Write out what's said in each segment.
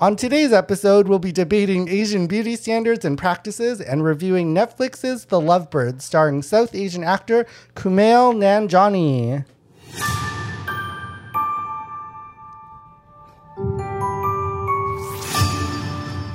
On today's episode, we'll be debating Asian beauty standards and practices and reviewing Netflix's The Lovebirds, starring South Asian actor Kumail Nanjiani.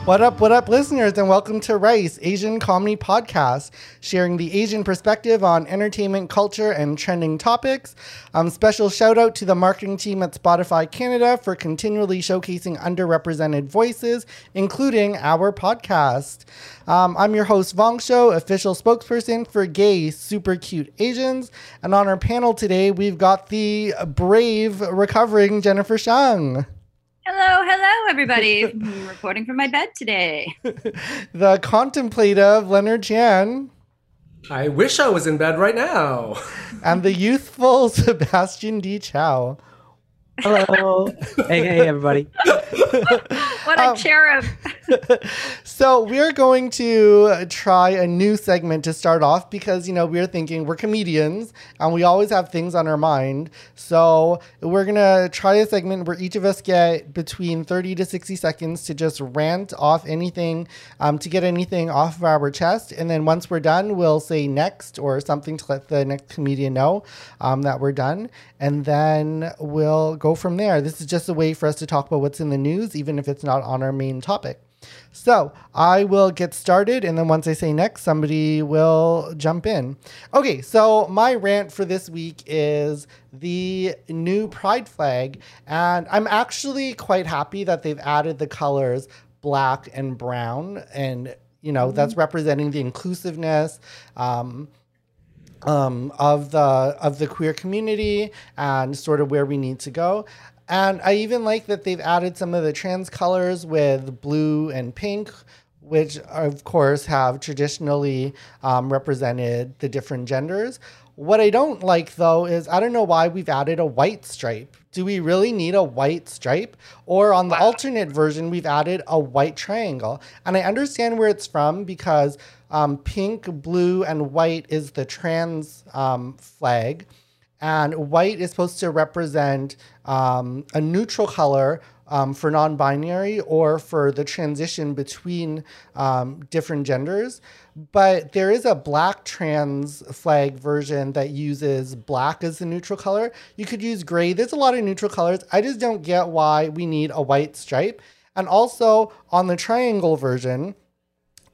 What up, what up, listeners, and welcome to Rice, Asian Comedy Podcast, sharing the Asian perspective on entertainment, culture, and trending topics. Um, special shout out to the marketing team at Spotify Canada for continually showcasing underrepresented voices, including our podcast. Um, I'm your host, Vong Show, official spokesperson for gay, super cute Asians. And on our panel today, we've got the brave, recovering Jennifer Shang. Hello, hello, everybody. I'm reporting from my bed today. the contemplative Leonard Chan. I wish I was in bed right now. and the youthful Sebastian D. Chow. Hello. hey, hey, everybody. what a um, cherub. so, we're going to try a new segment to start off because, you know, we're thinking we're comedians and we always have things on our mind. So, we're going to try a segment where each of us get between 30 to 60 seconds to just rant off anything, um, to get anything off of our chest. And then once we're done, we'll say next or something to let the next comedian know um, that we're done. And then we'll go from there. This is just a way for us to talk about what's in the news, even if it's not on our main topic. So I will get started, and then once I say next, somebody will jump in. Okay, so my rant for this week is the new pride flag, and I'm actually quite happy that they've added the colors black and brown, and you know mm-hmm. that's representing the inclusiveness. Um, um, of the of the queer community and sort of where we need to go. And I even like that they've added some of the trans colors with blue and pink, which of course have traditionally um, represented the different genders. What I don't like though is I don't know why we've added a white stripe. Do we really need a white stripe? Or on the wow. alternate version, we've added a white triangle. And I understand where it's from because um, pink, blue, and white is the trans um, flag. And white is supposed to represent um, a neutral color um, for non binary or for the transition between um, different genders. But there is a black trans flag version that uses black as the neutral color. You could use gray. There's a lot of neutral colors. I just don't get why we need a white stripe. And also on the triangle version,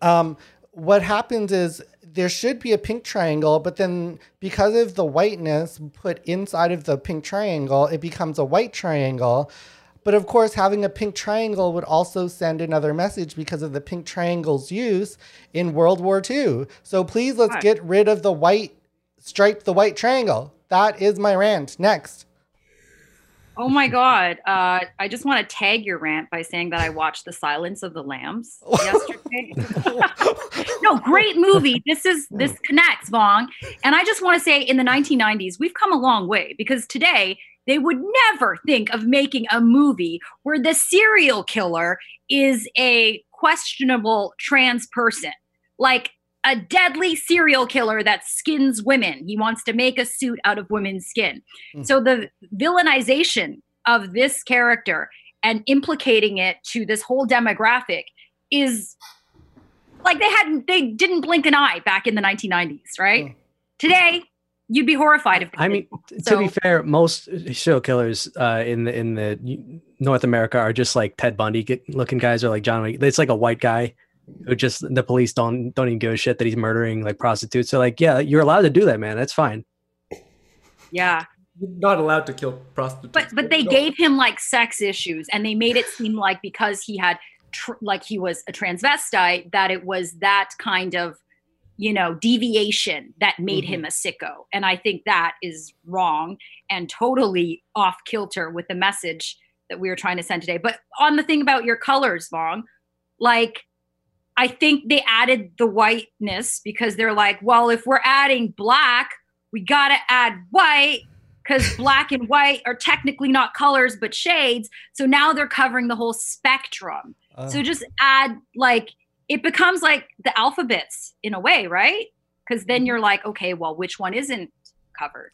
um, what happens is there should be a pink triangle, but then because of the whiteness put inside of the pink triangle, it becomes a white triangle. But of course, having a pink triangle would also send another message because of the pink triangle's use in World War II. So please let's get rid of the white stripe, the white triangle. That is my rant. Next. Oh my god! Uh, I just want to tag your rant by saying that I watched The Silence of the Lambs yesterday. no, great movie. This is this connects, Vong. And I just want to say, in the 1990s, we've come a long way because today they would never think of making a movie where the serial killer is a questionable trans person. Like a deadly serial killer that skins women. He wants to make a suit out of women's skin. Mm. So the villainization of this character and implicating it to this whole demographic is like they hadn't they didn't blink an eye back in the 1990s, right? Mm. Today, you'd be horrified if I mean, so, to be fair, most serial killers uh, in the in the North America are just like Ted Bundy looking guys, or like John. It's like a white guy who just the police don't don't even give a shit that he's murdering like prostitutes. So like, yeah, you're allowed to do that, man. That's fine. Yeah. You're not allowed to kill prostitutes. But but they no. gave him like sex issues, and they made it seem like because he had tr- like he was a transvestite that it was that kind of you know deviation that made mm-hmm. him a sicko. And I think that is wrong and totally off kilter with the message that we were trying to send today. But on the thing about your colors, Vong, like I think they added the whiteness because they're like, well, if we're adding black, we got to add white because black and white are technically not colors but shades. So now they're covering the whole spectrum. Uh. So just add like it becomes like the alphabets in a way, right? Because then mm-hmm. you're like, okay, well, which one isn't covered?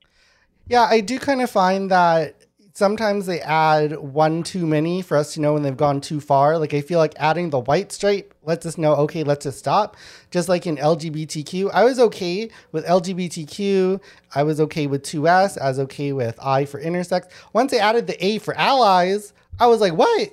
Yeah, I do kind of find that sometimes they add one too many for us to know when they've gone too far. Like I feel like adding the white stripe lets us just know, okay, let's just stop. Just like in LGBTQ, I was okay with LGBTQ. I was okay with 2S. I was okay with I for intersex. Once they added the A for allies, I was like, what?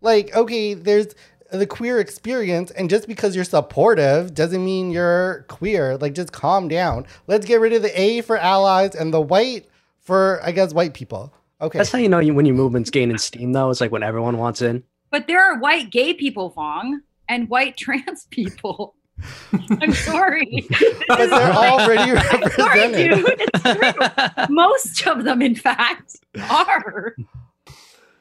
Like, okay, there's the queer experience, and just because you're supportive doesn't mean you're queer. Like, just calm down. Let's get rid of the A for allies and the white for, I guess, white people. Okay. That's how you know you, when your movement's gaining steam, though. It's like when everyone wants in. But there are white gay people, Vong, and white trans people. I'm sorry. but they're already represented. Sorry, dude. It's true. Most of them, in fact, are.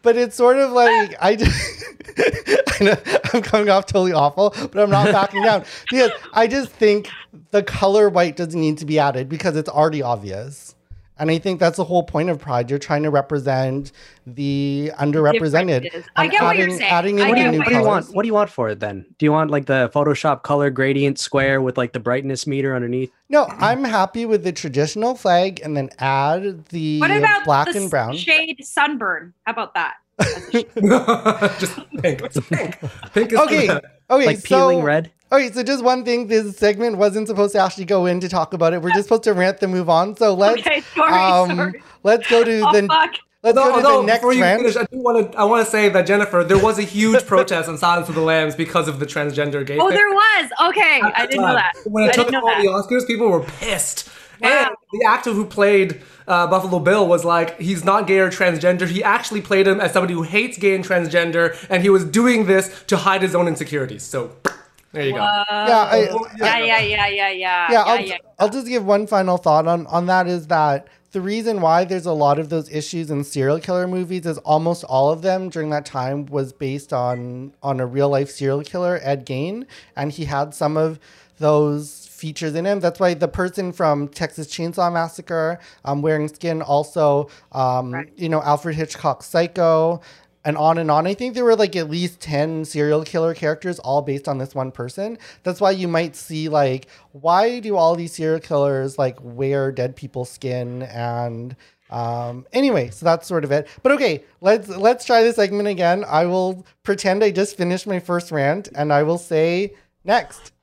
But it's sort of like I just I know I'm coming off totally awful, but I'm not backing down because I just think the color white doesn't need to be added because it's already obvious. And I think that's the whole point of Pride. You're trying to represent the underrepresented. I and get what you're saying. Adding in get the what new What do you want? What do you want for it then? Do you want like the Photoshop color gradient square with like the brightness meter underneath? No, I'm happy with the traditional flag and then add the What about black the and brown. shade sunburn? How about that? Just pink. It's pink. Pink is Okay. Good. Okay, Like peeling so, red? Okay, so just one thing. This segment wasn't supposed to actually go in to talk about it. We're just supposed to rant then move on. So let's Okay, sorry, um, sorry. let's go to Oh the fuck. let's Although, go to although the next before you rant. finish, I do want to. I want to say that Jennifer, there was a huge protest on Silence of the Lambs because of the transgender gay. Oh, thing. there was. Okay, I didn't know that. When I it took didn't him know all that. the Oscars, people were pissed. Wow. And the actor who played uh, Buffalo Bill was like, he's not gay or transgender. He actually played him as somebody who hates gay and transgender, and he was doing this to hide his own insecurities. So there you go. Yeah, I, Yeah, yeah, yeah, yeah, yeah. yeah, I'll, yeah. I'll just give one final thought on, on that is that the reason why there's a lot of those issues in serial killer movies is almost all of them during that time was based on on a real life serial killer, Ed Gein, and he had some of those features in him. That's why the person from Texas Chainsaw Massacre, um, wearing skin, also, um, Right. you know, Alfred Hitchcock's Psycho, and on and on. I think there were like at least 10 serial killer characters all based on this one person. That's why you might see like why do all these serial killers like wear dead people's skin and um anyway, so that's sort of it. But okay, let's let's try this segment again. I will pretend I just finished my first rant and I will say next.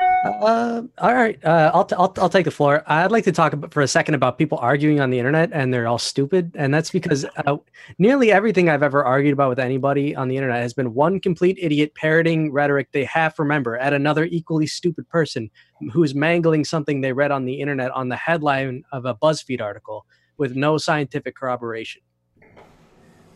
Uh, all right. Uh, I'll, t- I'll I'll take the floor. I'd like to talk about, for a second about people arguing on the internet and they're all stupid, and that's because uh, nearly everything I've ever argued about with anybody on the internet has been one complete idiot parroting rhetoric they half remember at another equally stupid person who's mangling something they read on the internet on the headline of a BuzzFeed article with no scientific corroboration.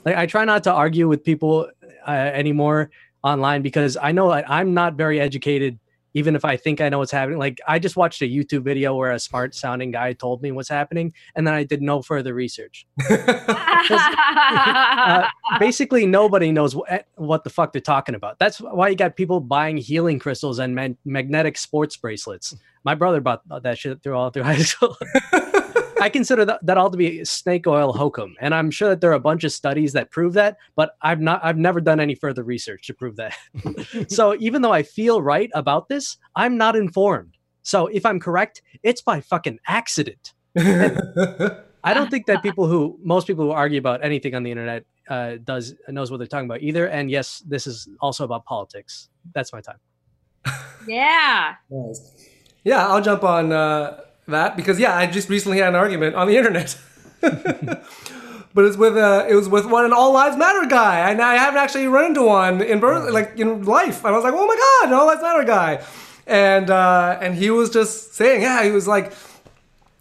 Like I try not to argue with people uh, anymore online because I know I'm not very educated even if I think I know what's happening. Like I just watched a YouTube video where a smart sounding guy told me what's happening, and then I did no further research. Uh, basically, nobody knows what, what the fuck they're talking about. That's why you got people buying healing crystals and man- magnetic sports bracelets. My brother bought that shit through all through high school. I consider that, that all to be snake oil hokum, and I'm sure that there are a bunch of studies that prove that, but I've not, I've never done any further research to prove that. so even though I feel right about this, I'm not informed. So if I'm correct, it's by fucking accident. I don't think that people who most people who argue about anything on the internet uh, does knows what they're talking about either. And yes, this is also about politics. That's my time. yeah. Nice. Yeah, I'll jump on uh, that because yeah, I just recently had an argument on the internet. but it's with uh, it was with one an all lives matter guy, and I haven't actually run into one in birth, like in life. And I was like, oh my god, an all lives matter guy, and uh, and he was just saying, yeah, he was like,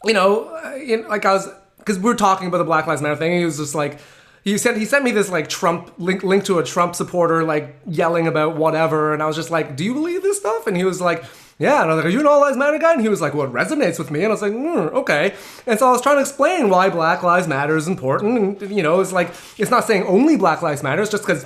you know, uh, in, like I was because we were talking about the Black Lives Matter thing, and he was just like. He sent he sent me this like Trump link link to a Trump supporter like yelling about whatever, and I was just like, "Do you believe this stuff?" And he was like, "Yeah." And I was like, "Are you an All Lives Matter guy?" And he was like, "Well, it resonates with me." And I was like, mm, "Okay." And so I was trying to explain why Black Lives Matter is important, and you know, it's like it's not saying only Black Lives Matter, it's just because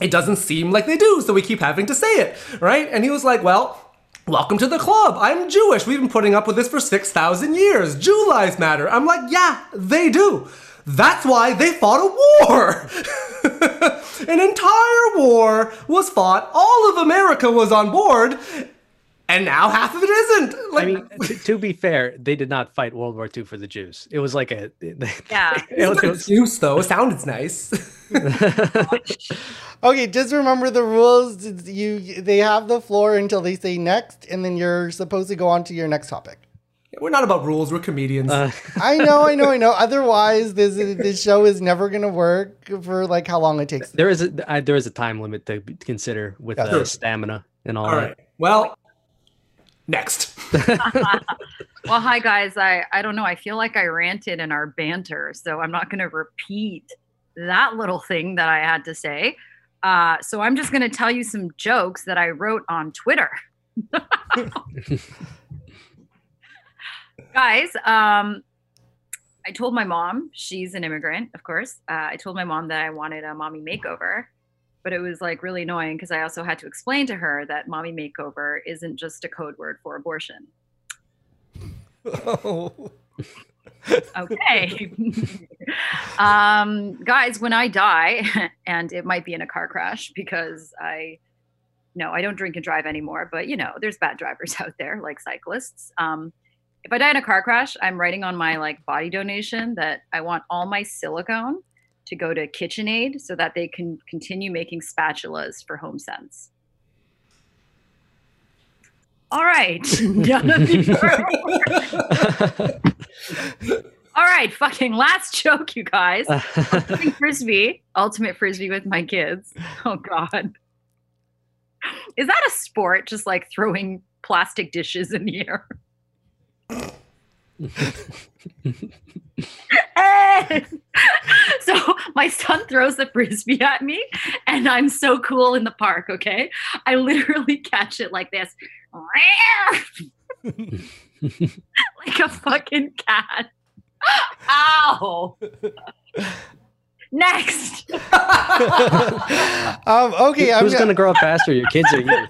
it doesn't seem like they do, so we keep having to say it, right? And he was like, "Well." Welcome to the club. I'm Jewish. We've been putting up with this for 6,000 years. Jew lives matter. I'm like, yeah, they do. That's why they fought a war. An entire war was fought. All of America was on board. And now half of it isn't. Like, I mean, to, to be fair, they did not fight World War II for the Jews. It was like a Yeah. it was- it's it was- excuse though. It sounded nice. Okay, just remember the rules. You they have the floor until they say next, and then you're supposed to go on to your next topic. We're not about rules. We're comedians. uh, I know, I know, I know. Otherwise, this this show is never gonna work for like how long it takes. there is a I, there is a time limit to consider with Yeah, uh, sure. stamina and all, All right. Well, next. well, hi guys. I I don't know. I feel like I ranted in our banter, so I'm not going to repeat that little thing that I had to say. Uh, so I'm just going to tell you some jokes that I wrote on Twitter. guys, um, I told my mom she's an immigrant, of course. Uh, I told my mom that I wanted a mommy makeover, but it was like really annoying because I also had to explain to her that mommy makeover isn't just a code word for abortion. Oh. Okay. um, guys, when I die, and it might be in a car crash because I, no, I don't drink and drive anymore, but you know, there's bad drivers out there like cyclists. Um, if I die in a car crash, I'm writing on my like body donation that I want all my silicone to go to KitchenAid so that they can continue making spatulas for Home Sense. All right. None of you are- all right, fucking last joke, you guys. Frisbee, ultimate frisbee with my kids. Oh god, is that a sport? Just like throwing plastic dishes in the air. So my son throws the frisbee at me, and I'm so cool in the park. Okay, I literally catch it like this, like a fucking cat. Ow! Next. um, okay, I'm Who's gonna, gonna grow up faster, your kids or you?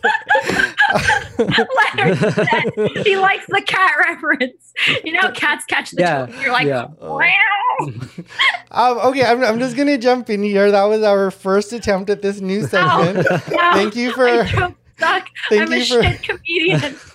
Leonard said he likes the cat reference. You know, cats catch the Yeah, toad. You're like, yeah. Um, okay, I'm, I'm just gonna jump in here. That was our first attempt at this new segment. Ow. Thank you for jokes suck. Thank I'm a you for- shit comedian.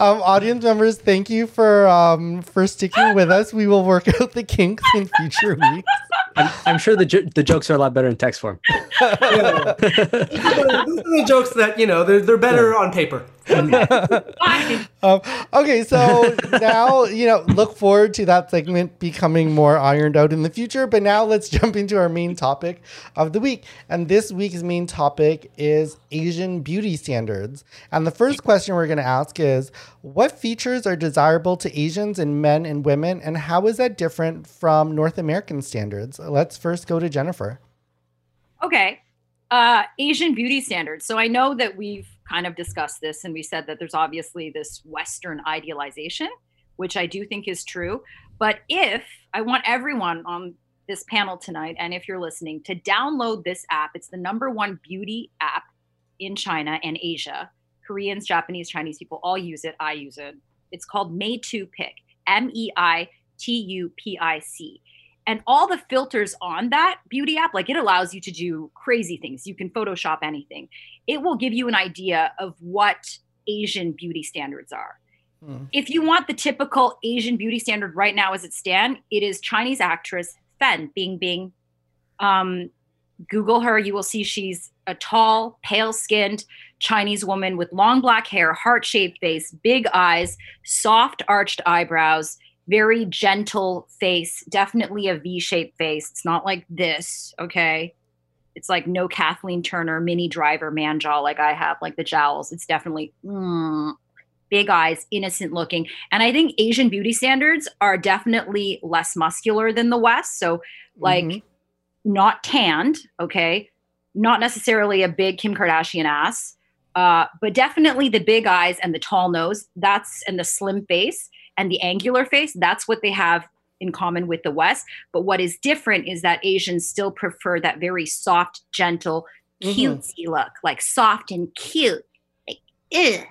Um, audience members. Thank you for um, for sticking with us. We will work out the kinks in future weeks. I'm, I'm sure the jo- the jokes are a lot better in text form. Those are the jokes that you know they're they're better on paper. Fine. Um, okay, so now you know, look forward to that segment becoming more ironed out in the future. But now let's jump into our main topic of the week, and this week's main topic is Asian beauty standards. And the first question we're going to ask is, what features are desirable to Asians in men and women, and how is that different from North American standards? Let's first go to Jennifer. Okay. Uh, Asian beauty standards. So I know that we've kind of discussed this and we said that there's obviously this Western idealization, which I do think is true. But if I want everyone on this panel tonight, and if you're listening, to download this app, it's the number one beauty app in China and Asia. Koreans, Japanese, Chinese people all use it. I use it. It's called Meitu Pic, M E I T U P I C and all the filters on that beauty app like it allows you to do crazy things you can photoshop anything it will give you an idea of what asian beauty standards are Hmm. if you want the typical asian beauty standard right now as it stand it is chinese actress Fan Bingbing um, google her you will see she's a tall pale skinned chinese woman with long black hair heart-shaped face big eyes soft arched eyebrows very gentle face, definitely a V shaped face. It's not like this, okay? It's like no Kathleen Turner Minnie Driver man jaw like I have, like the jowls. It's definitely mm, big eyes, innocent looking. And I think Asian beauty standards are definitely less muscular than the West. So, like, Mhm. not tanned, okay? Not necessarily a big Kim Kardashian ass, uh, but definitely the big eyes and the tall nose. That's and the slim face and the angular face. That's what they have in common with the West. But what is different is that Asians still prefer that very soft, gentle, Mhm. cutesy look, like soft and cute. Like, ugh.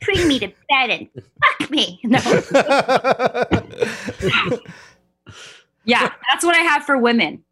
Bring me to bed and fuck me. No. Yeah, that's what I have for women.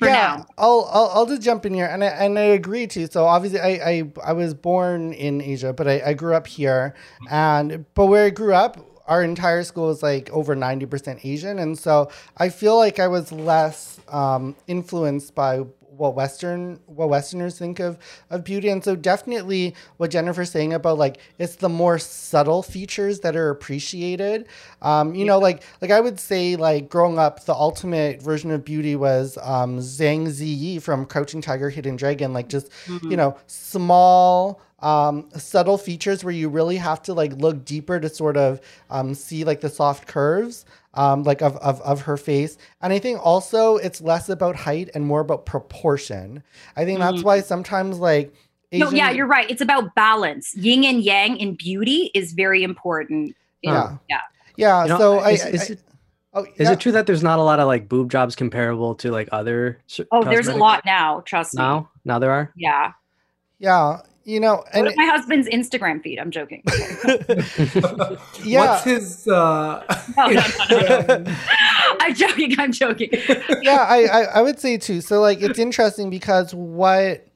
Yeah, now. I'll, I'll I'll just jump in here, and I, and I agree too. So obviously, I I, I was born in Asia, but I, I grew up here, and but where I grew up, our entire school was like over ninety percent Asian, and so I feel like I was less um, influenced by what Western what Westerners think of of beauty, and so definitely what Jennifer's saying about like it's the more subtle features that are appreciated. Um, you know, like like I would say like growing up, the ultimate version of beauty was um, Zhang Ziyi from Crouching Tiger, Hidden Dragon. Like just you know small um, subtle features where you really have to like look deeper to sort of um, see like the soft curves um, like of, of, of her face. And I think also it's less about height and more about proportion. I think that's why sometimes like No, yeah, you're right. It's about balance. Yin and yang in beauty is very important. in- Yeah. yeah. yeah. You know, so is, I- is I- it, oh, is it true that there's not a lot of like boob jobs comparable to like other? s- Oh, there's a lot now. Trust me. now. Now there are. Yeah. Yeah, you know, Go and to my husband's Instagram feed. I'm joking. yeah, What's his? Uh, No, no, no, no. I'm joking. I'm joking. yeah, I, I I would say too. So like, it's interesting because what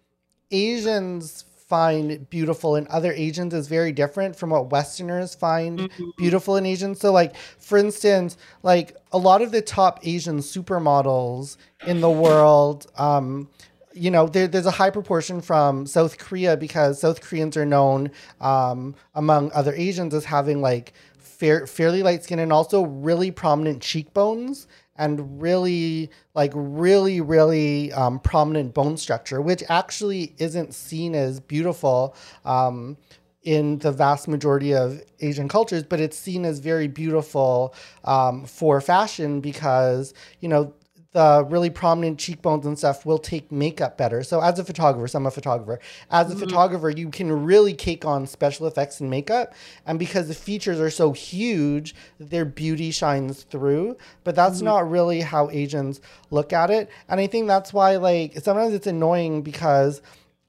Asians find beautiful in other Asians is very different from what Westerners find Mm-hmm. beautiful in Asians. So like, for instance, like a lot of the top Asian supermodels in the world, um, you know, there, there's a high proportion from South Korea because South Koreans are known um, among other Asians as having like fair, fairly light skin and also really prominent cheekbones and really like really really um, prominent bone structure, which actually isn't seen as beautiful. Um, in the vast majority of Asian cultures, but it's seen as very beautiful um, for fashion because, you know, the uh, really prominent cheekbones and stuff will take makeup better. So as a photographer, so I'm a photographer. As a mm-hmm. photographer, you can really cake on special effects and makeup, and because the features are so huge, their beauty shines through. But that's mm-hmm. not really how Asians look at it, and I think that's why like sometimes it's annoying because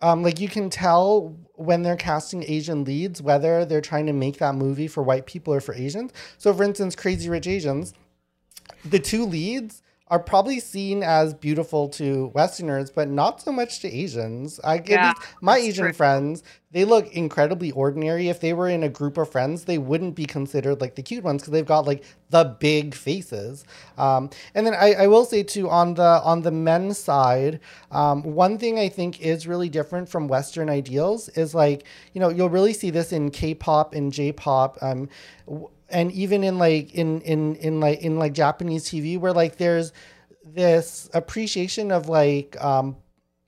um, like you can tell when they're casting Asian leads whether they're trying to make that movie for white people or for Asians. So, for instance, Crazy Rich Asians, the two leads are probably seen as beautiful to Westerners, but not so much to Asians. I Yeah, my Asian true. friends, they look incredibly ordinary. If they were in a group of friends, they wouldn't be considered like the cute ones because they've got like the big faces. Um, and then I, I will say too on the on the men's side, um, one thing I think is really different from Western ideals is like you know you'll really see this in K-pop and J-pop. Um, w- and even in like in in in like in like Japanese TV where like there's this appreciation of like um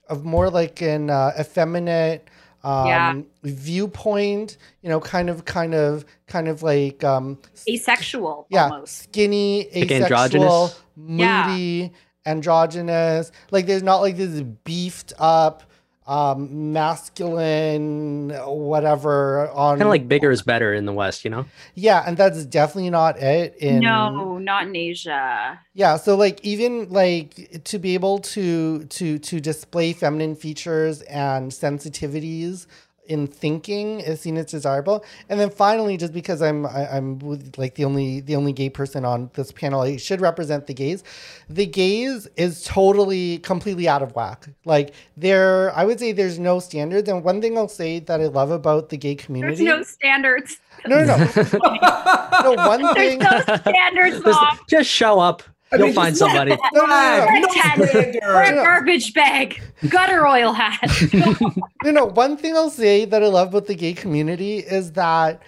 of more like an uh, effeminate um Yeah. viewpoint you know kind of kind of kind of like um Asexual yeah almost. skinny Like asexual androgynous? Yeah. moody androgynous like there's not like this beefed up um masculine whatever on Kind of like bigger is better in the West, you know? yeah and that's definitely not it in no, not in Asia. yeah so like even like to be able to to to display feminine features and sensitivities in thinking is seen as desirable. And then finally just because i'm I, i'm like the only the only gay person on this panel i should represent the gays. The gays is totally completely out of whack. Like there i would say there's no standards and one thing i'll say that i love about the gay community, There's no standards. no no no. No one There's thing no standards, Just, just show up. I You'll mean, find somebody. no, no, no, no. We're no a a garbage bag. Gutter oil hat. No, no. One thing I'll say that I love about the gay community is that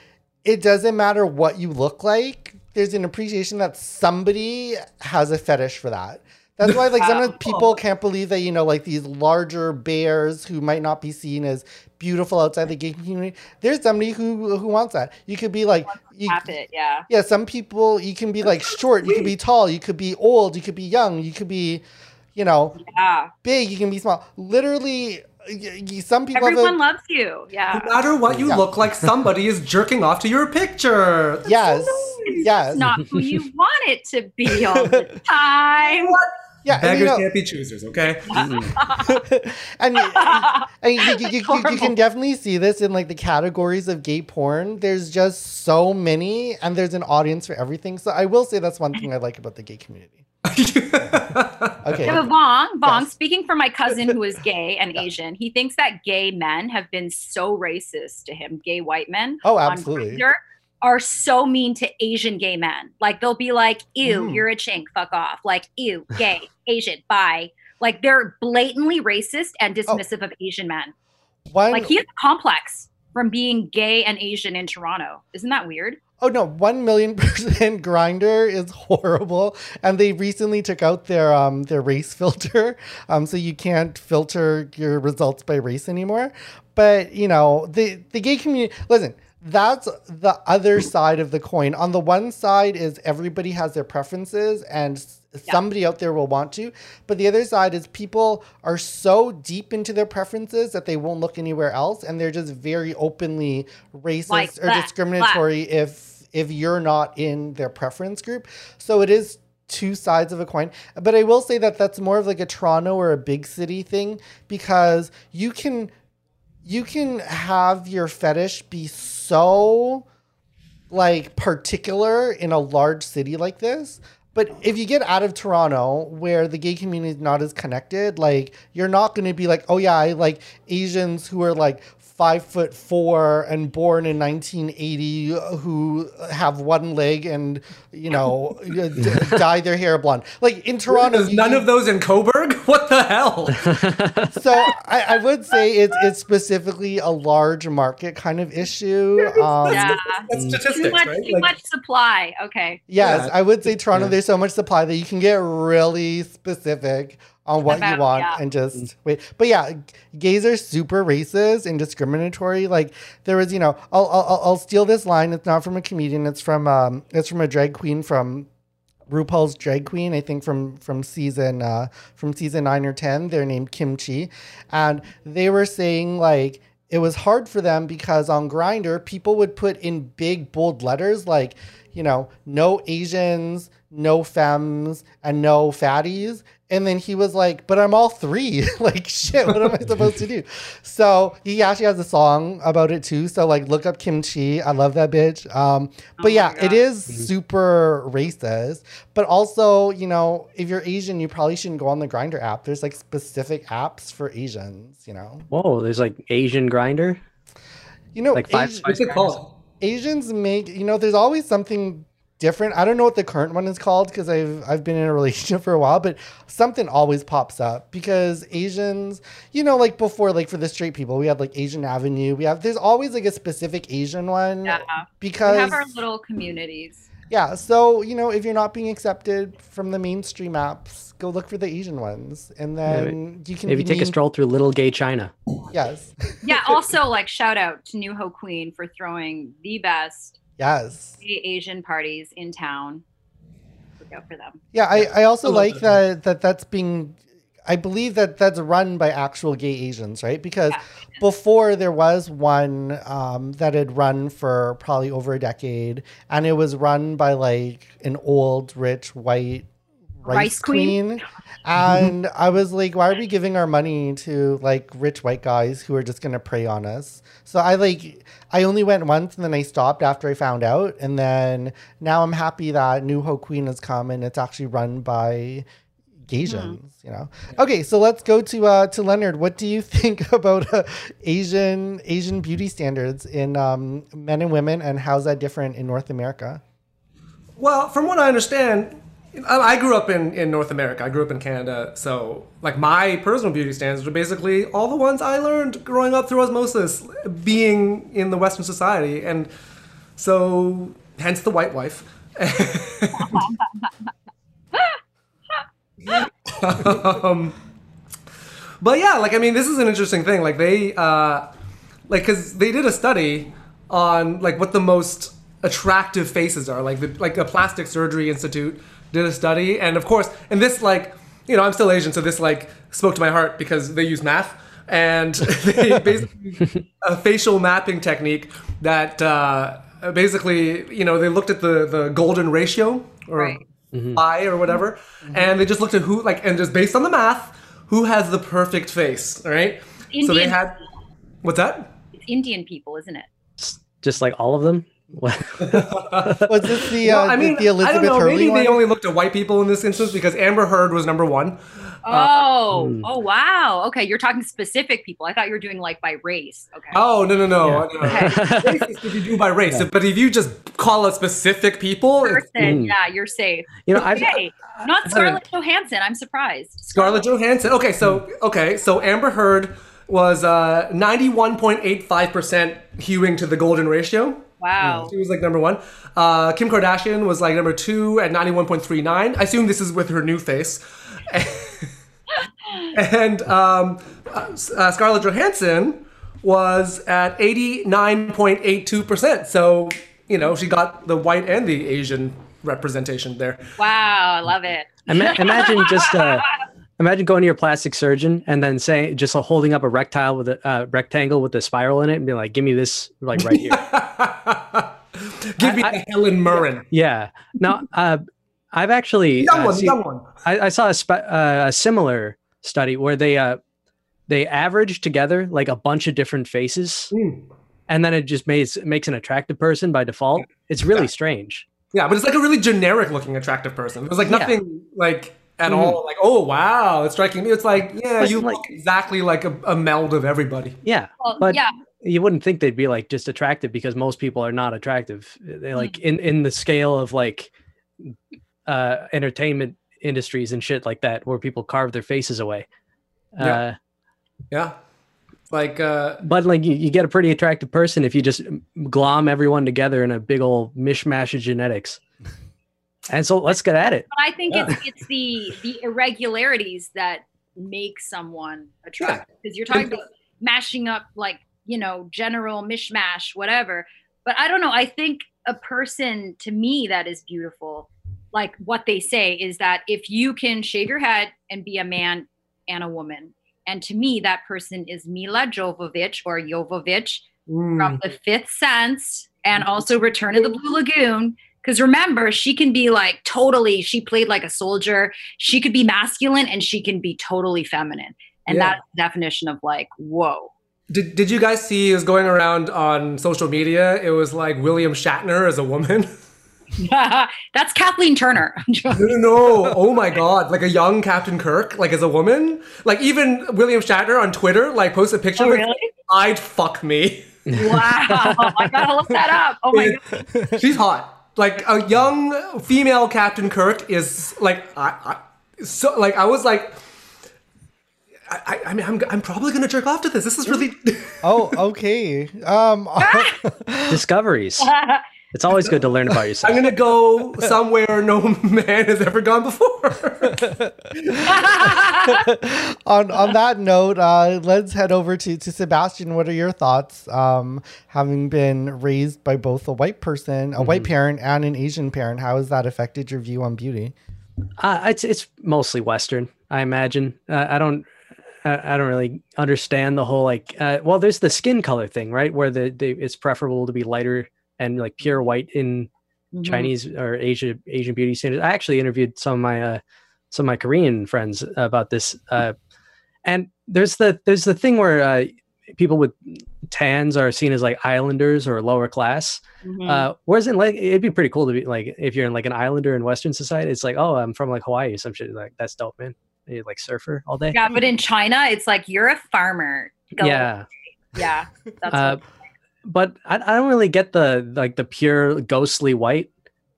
it doesn't matter what you look like. There's an appreciation that somebody has a fetish for that. That's why, like, sometimes people can't believe that you know, like these larger bears who might not be seen as beautiful outside the gay community. There's somebody who who wants that. You could be like, you, it, yeah. yeah. Some people you can be like short, you could be tall, you could be old, you could be young, you could be, you know, Yeah. big, you can be small. Literally, y- y- some people have a- Everyone loves you. Yeah. No matter what you Yeah. look like, somebody is jerking off to your picture. That's Yes. so nice. Yes. It's not who you want it to be all the time. Yeah. And, Beggars you know, can't be choosers, okay? and, and you, you, you, you, you can definitely see this in like the categories of gay porn. There's just so many, and there's an audience for everything. So I will say that's one thing I like about the gay community. Okay. Yeah, but Vong, Vong, Yes. speaking for my cousin who is gay and Asian, he thinks that gay men have been so racist to him. Gay white men Oh, on absolutely. Grindr are so mean to Asian gay men. Like they'll be like, "Ew, Mm. you're a chink, fuck off." Like, "Ew, gay, Asian, bye." Like they're blatantly racist and dismissive of Asian men. One, Like he has a complex from being gay and Asian in Toronto. Isn't that weird? Oh no, one million percent Grindr is horrible. And they recently took out their um their race filter. Um so you can't filter your results by race anymore. But you know, the the gay community listen, that's the other side of the coin. On the one side is everybody has their preferences and Yeah. somebody out there will want to. But the other side is people are so deep into their preferences that they won't look anywhere else and they're just very openly racist Like or black, discriminatory if if you're not in their preference group. So it is two sides of a coin. But I will say that that's more of like a Toronto or a big city thing because you can you can have your fetish be so like particular in a large city like this. But if you get out of Toronto, where the gay community is not as connected, like you're not going to be like, oh yeah, I like Asians who are like five foot four and born in 1980 who have one leg and you know d- dye their hair blonde. Like in Toronto, There's none you- of those in Cobourg. What the hell? so I, I would say it's it's specifically a large market kind of issue. Um, Yeah. That's Too statistics, much, right? too Like- much supply. Okay. Yes, Yeah. I would say Toronto. Yeah. There's so much supply that you can get really specific on what you want yeah. and just wait. But yeah, gays are super racist and discriminatory. Like there was, you know, I'll I'll, I'll steal this line. It's not from a comedian. It's from um, it's from a drag queen from RuPaul's drag queen, I think from from season uh, from season nine or ten. They're named Kimchi, and they were saying like it was hard for them because on Grindr people would put in big bold letters like you know no Asians, no femmes, and no fatties. And then he was like, "But I'm all three. like shit. What am I supposed to do?" So he actually has a song about it too. So like, look up Kimchi. I love that bitch. Um, but Oh yeah, it God. is super racist. But also, you know, if you're Asian, you probably shouldn't go on the Grindr app. There's like specific apps for Asians. You know, Whoa, there's like Asian Grindr. you know, Like five Asi- What's it called? Asians make you know. There's always something different. I don't know what the current one is called because I've I've been in a relationship for a while, but something always pops up because Asians, you know, like before, like for the straight people, we have like Asian Avenue. We have there's always like a specific Asian one Yeah. because We have our little communities. Yeah, so you know, if you're not being accepted from the mainstream apps, go look for the Asian ones, and then you can Maybe take a stroll through Little Gay China. Yes, Yeah. Also, like shout out to New Ho Queen for throwing the best yes, gay Asian parties in town. Look out for them. yeah. I, I also like that that that's being. I believe that that's run by actual gay Asians, right? Because Yeah. before there was one um, that had run for probably over a decade, and it was run by like an old, rich, white rice, Rice queen. queen? and I was like, why are we giving our money to like rich white guys who are just gonna prey on us? So I like, I only went once and then I stopped after I found out, and then now I'm happy that New Ho Queen has come and it's actually run by Asians, you know. Okay, so let's go to uh, to Leonard. What do you think about uh, Asian Asian beauty standards in um, men and women, and how's that different in North America? Well, from what I understand, I grew up in, in North America. I grew up in Canada. So, like, my personal beauty standards are basically all the ones I learned growing up through osmosis, being in the Western society. And so, hence the white wife. um, but yeah, like, I mean, this is an interesting thing. Like, they, uh, like, because they did a study on, like, what the most attractive faces are. Like, the, like, a plastic surgery institute did a study. And of course, and this, like, you know, I'm still Asian, so this, like, spoke to my heart because they use math. And they basically, a facial mapping technique that, uh, basically, you know, they looked at the, the golden ratio or Right. pi or whatever, and they just looked at who like and just based on the math, who has the perfect face, all right? So they had what's that? It's Indian people, isn't it? Just like all of them. Was this the uh, Well, I mean, the Elizabeth I don't know. Hurley Maybe one? they only looked at white people in this instance because Amber Heard was number one. Oh, hmm. oh wow. Okay, you're talking specific people. I thought you were doing like by race. Okay. Oh no no no! Yeah. no. race is if you do by race, but if you just call out specific people, Person, Mm. yeah, you're safe. You know, I've, not Scarlett Johansson. I'm surprised. Scarlett Johansson. Okay, so okay, so Amber Heard was uh, ninety-one point eight five percent hewing to the golden ratio. Wow. She was like number one. Uh, Kim Kardashian was like number two at ninety-one point three nine. I assume this is with her new face. and um, uh, Scarlett Johansson was at eighty-nine point eight two percent. So you know she got the white and the Asian representation there. Wow, I love it. Ima- imagine just uh, imagine going to your plastic surgeon and then saying just holding up a rectile with a uh, rectangle with a spiral in it and be like, "Give me this like right here." Give me I- the Helen Mirren. yeah. Now, uh, I've actually Young uh, one, seen- young one. I, I saw a, spe- uh, a similar study where they uh, they averaged together like a bunch of different faces, Mm. and then it just makes makes an attractive person by default. It's really Yeah. strange. Yeah, but it's like a really generic looking attractive person. It was like Yeah. nothing like at Mhm. all like, oh wow, it's striking me. It's like, yeah, But, you like- look exactly like a, a meld of everybody. Yeah, Well, But- yeah, you wouldn't think they'd be like just attractive because most people are not attractive. They like in in the scale of like uh entertainment industries and shit like that where people carve their faces away. Yeah. Uh Yeah. Like uh but like you, you get a pretty attractive person if you just glom everyone together in a big old mishmash of genetics. And so let's get at it. but I think Yeah. it's it's the the irregularities that make someone attractive because you're talking about mashing up like you know general mishmash whatever. But I don't know. I think a person to me that is beautiful, like what they say is that if you can shave your head and be a man and a woman, and to me that person is Milla Jovovich or Jovovich mm, from the Fifth Sense and also Return of the Blue Lagoon. Because remember, she can be like totally, she played like a soldier. She could be masculine and she can be totally feminine. And Yeah. that's the definition of like, whoa. did, did you guys see it was going around on social media? It was like William Shatner as a woman. that's Kathleen Turner. no, no, no. Oh my god. Like a young Captain Kirk, like as a woman. Like even William Shatner on Twitter, like posted a picture oh, like, really? I'd fuck me. Wow. I gotta look that up. Oh my God. She's hot. Like a young female Captain Kirk is like I, I so like I was like I, I- I mean I'm, I'm probably gonna jerk off to this. This is really oh, okay. Um, Discoveries. It's always good to learn about yourself. I'm gonna go somewhere no man has ever gone before. on on that note, uh, let's head over to, to Sebastian. What are your thoughts? Um, having been raised by both a white person, a white parent, and an Asian parent, how has that affected your view on beauty? Uh, it's it's mostly Western, I imagine. Uh, I don't I, I don't really understand the whole like. Uh, well, there's the skin color thing, right? Where the, the it's preferable to be lighter and like pure white in Mhm. Chinese or Asia Asian beauty standards. I actually interviewed some of my uh, some of my Korean friends about this, uh, and there's the there's the thing where uh, people with tans are seen as like islanders or lower class. Mhm. Uh, whereas in like it'd be pretty cool to be like if you're in like an islander in Western society, it's like oh I'm from like Hawaii or some shit like that's dope man. You're like surfer all day. yeah, but in China, it's like you're a farmer. Go. Yeah. Yeah. That's Uh, what- but I, I don't really get the like the pure ghostly white.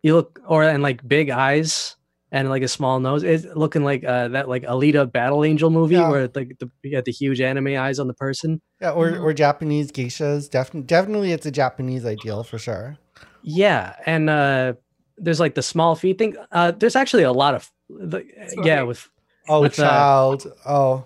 You look or and like big eyes and like a small nose. It's looking like uh, that like Alita Battle Angel movie Yeah. where like the you got the huge anime eyes on the person. Yeah, or, or Japanese geishas. Definitely, definitely, it's a Japanese ideal for sure. Yeah, and uh, there's like the small feet thing. Uh, there's actually a lot of the, yeah with Oh, With, uh, child. oh,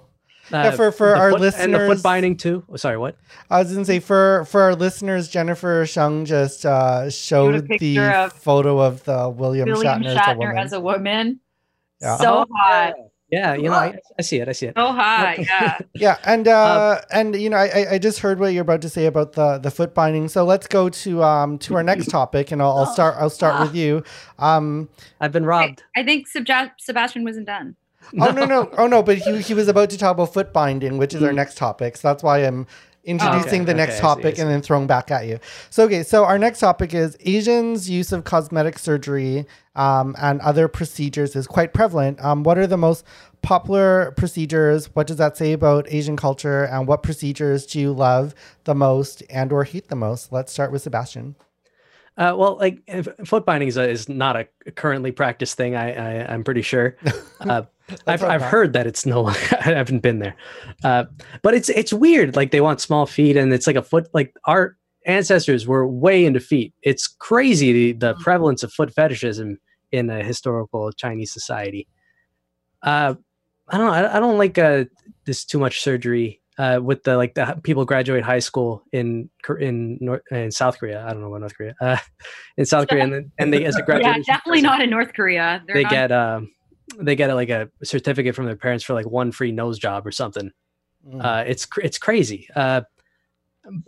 uh, Yeah, for- for our foot, and the listeners- foot binding too. Oh, sorry, what? I was gonna say for for our listeners, Jennifer Shung just uh, showed the of photo of the William, William Shatner, Shatner, as a woman. woman. Yeah. So Oh, hot. Yeah, you know, I, I see it. I see it. So hot. Yeah. Yeah, and uh, and you know, I I- I just heard what you're about to say about the the foot binding. So let's go to um to our next topic, and I'll, I'll start I'll start with you. Um, I've been robbed. I think Sebja- Sebastian wasn't done. oh no no oh no, but he he was about to talk about foot binding, which is our Mm. next topic. So that's why I'm introducing Okay, the next okay, I see, topic I see. and then throwing back at you. So, okay, so our next topic is Asians' use of cosmetic surgery um, and other procedures is quite prevalent. Um, what are the most popular procedures? What does that say about Asian culture? And what procedures do you love the most and or hate the most? Let's start with Sebastian. Uh, well, like foot binding is, is not a currently practiced thing. I, I I'm pretty sure. Uh, I've I've heard that it's no. I haven't been there, uh, but it's it's weird. Like they want small feet, and it's like a foot. Like our ancestors were way into feet. It's crazy the, the prevalence of foot fetishism in a historical Chinese society. Uh, I don't. I, I don't like uh, this too much surgery. Uh, with the like the people graduate high school in in North in South Korea. I don't know what North Korea. Uh, in South Korea, and then, and they as a Yeah, definitely present, not in North Korea. They're They not- get um, they get a, like a certificate from their parents for like one free nose job or something. Mm. Uh, it's it's crazy. Uh,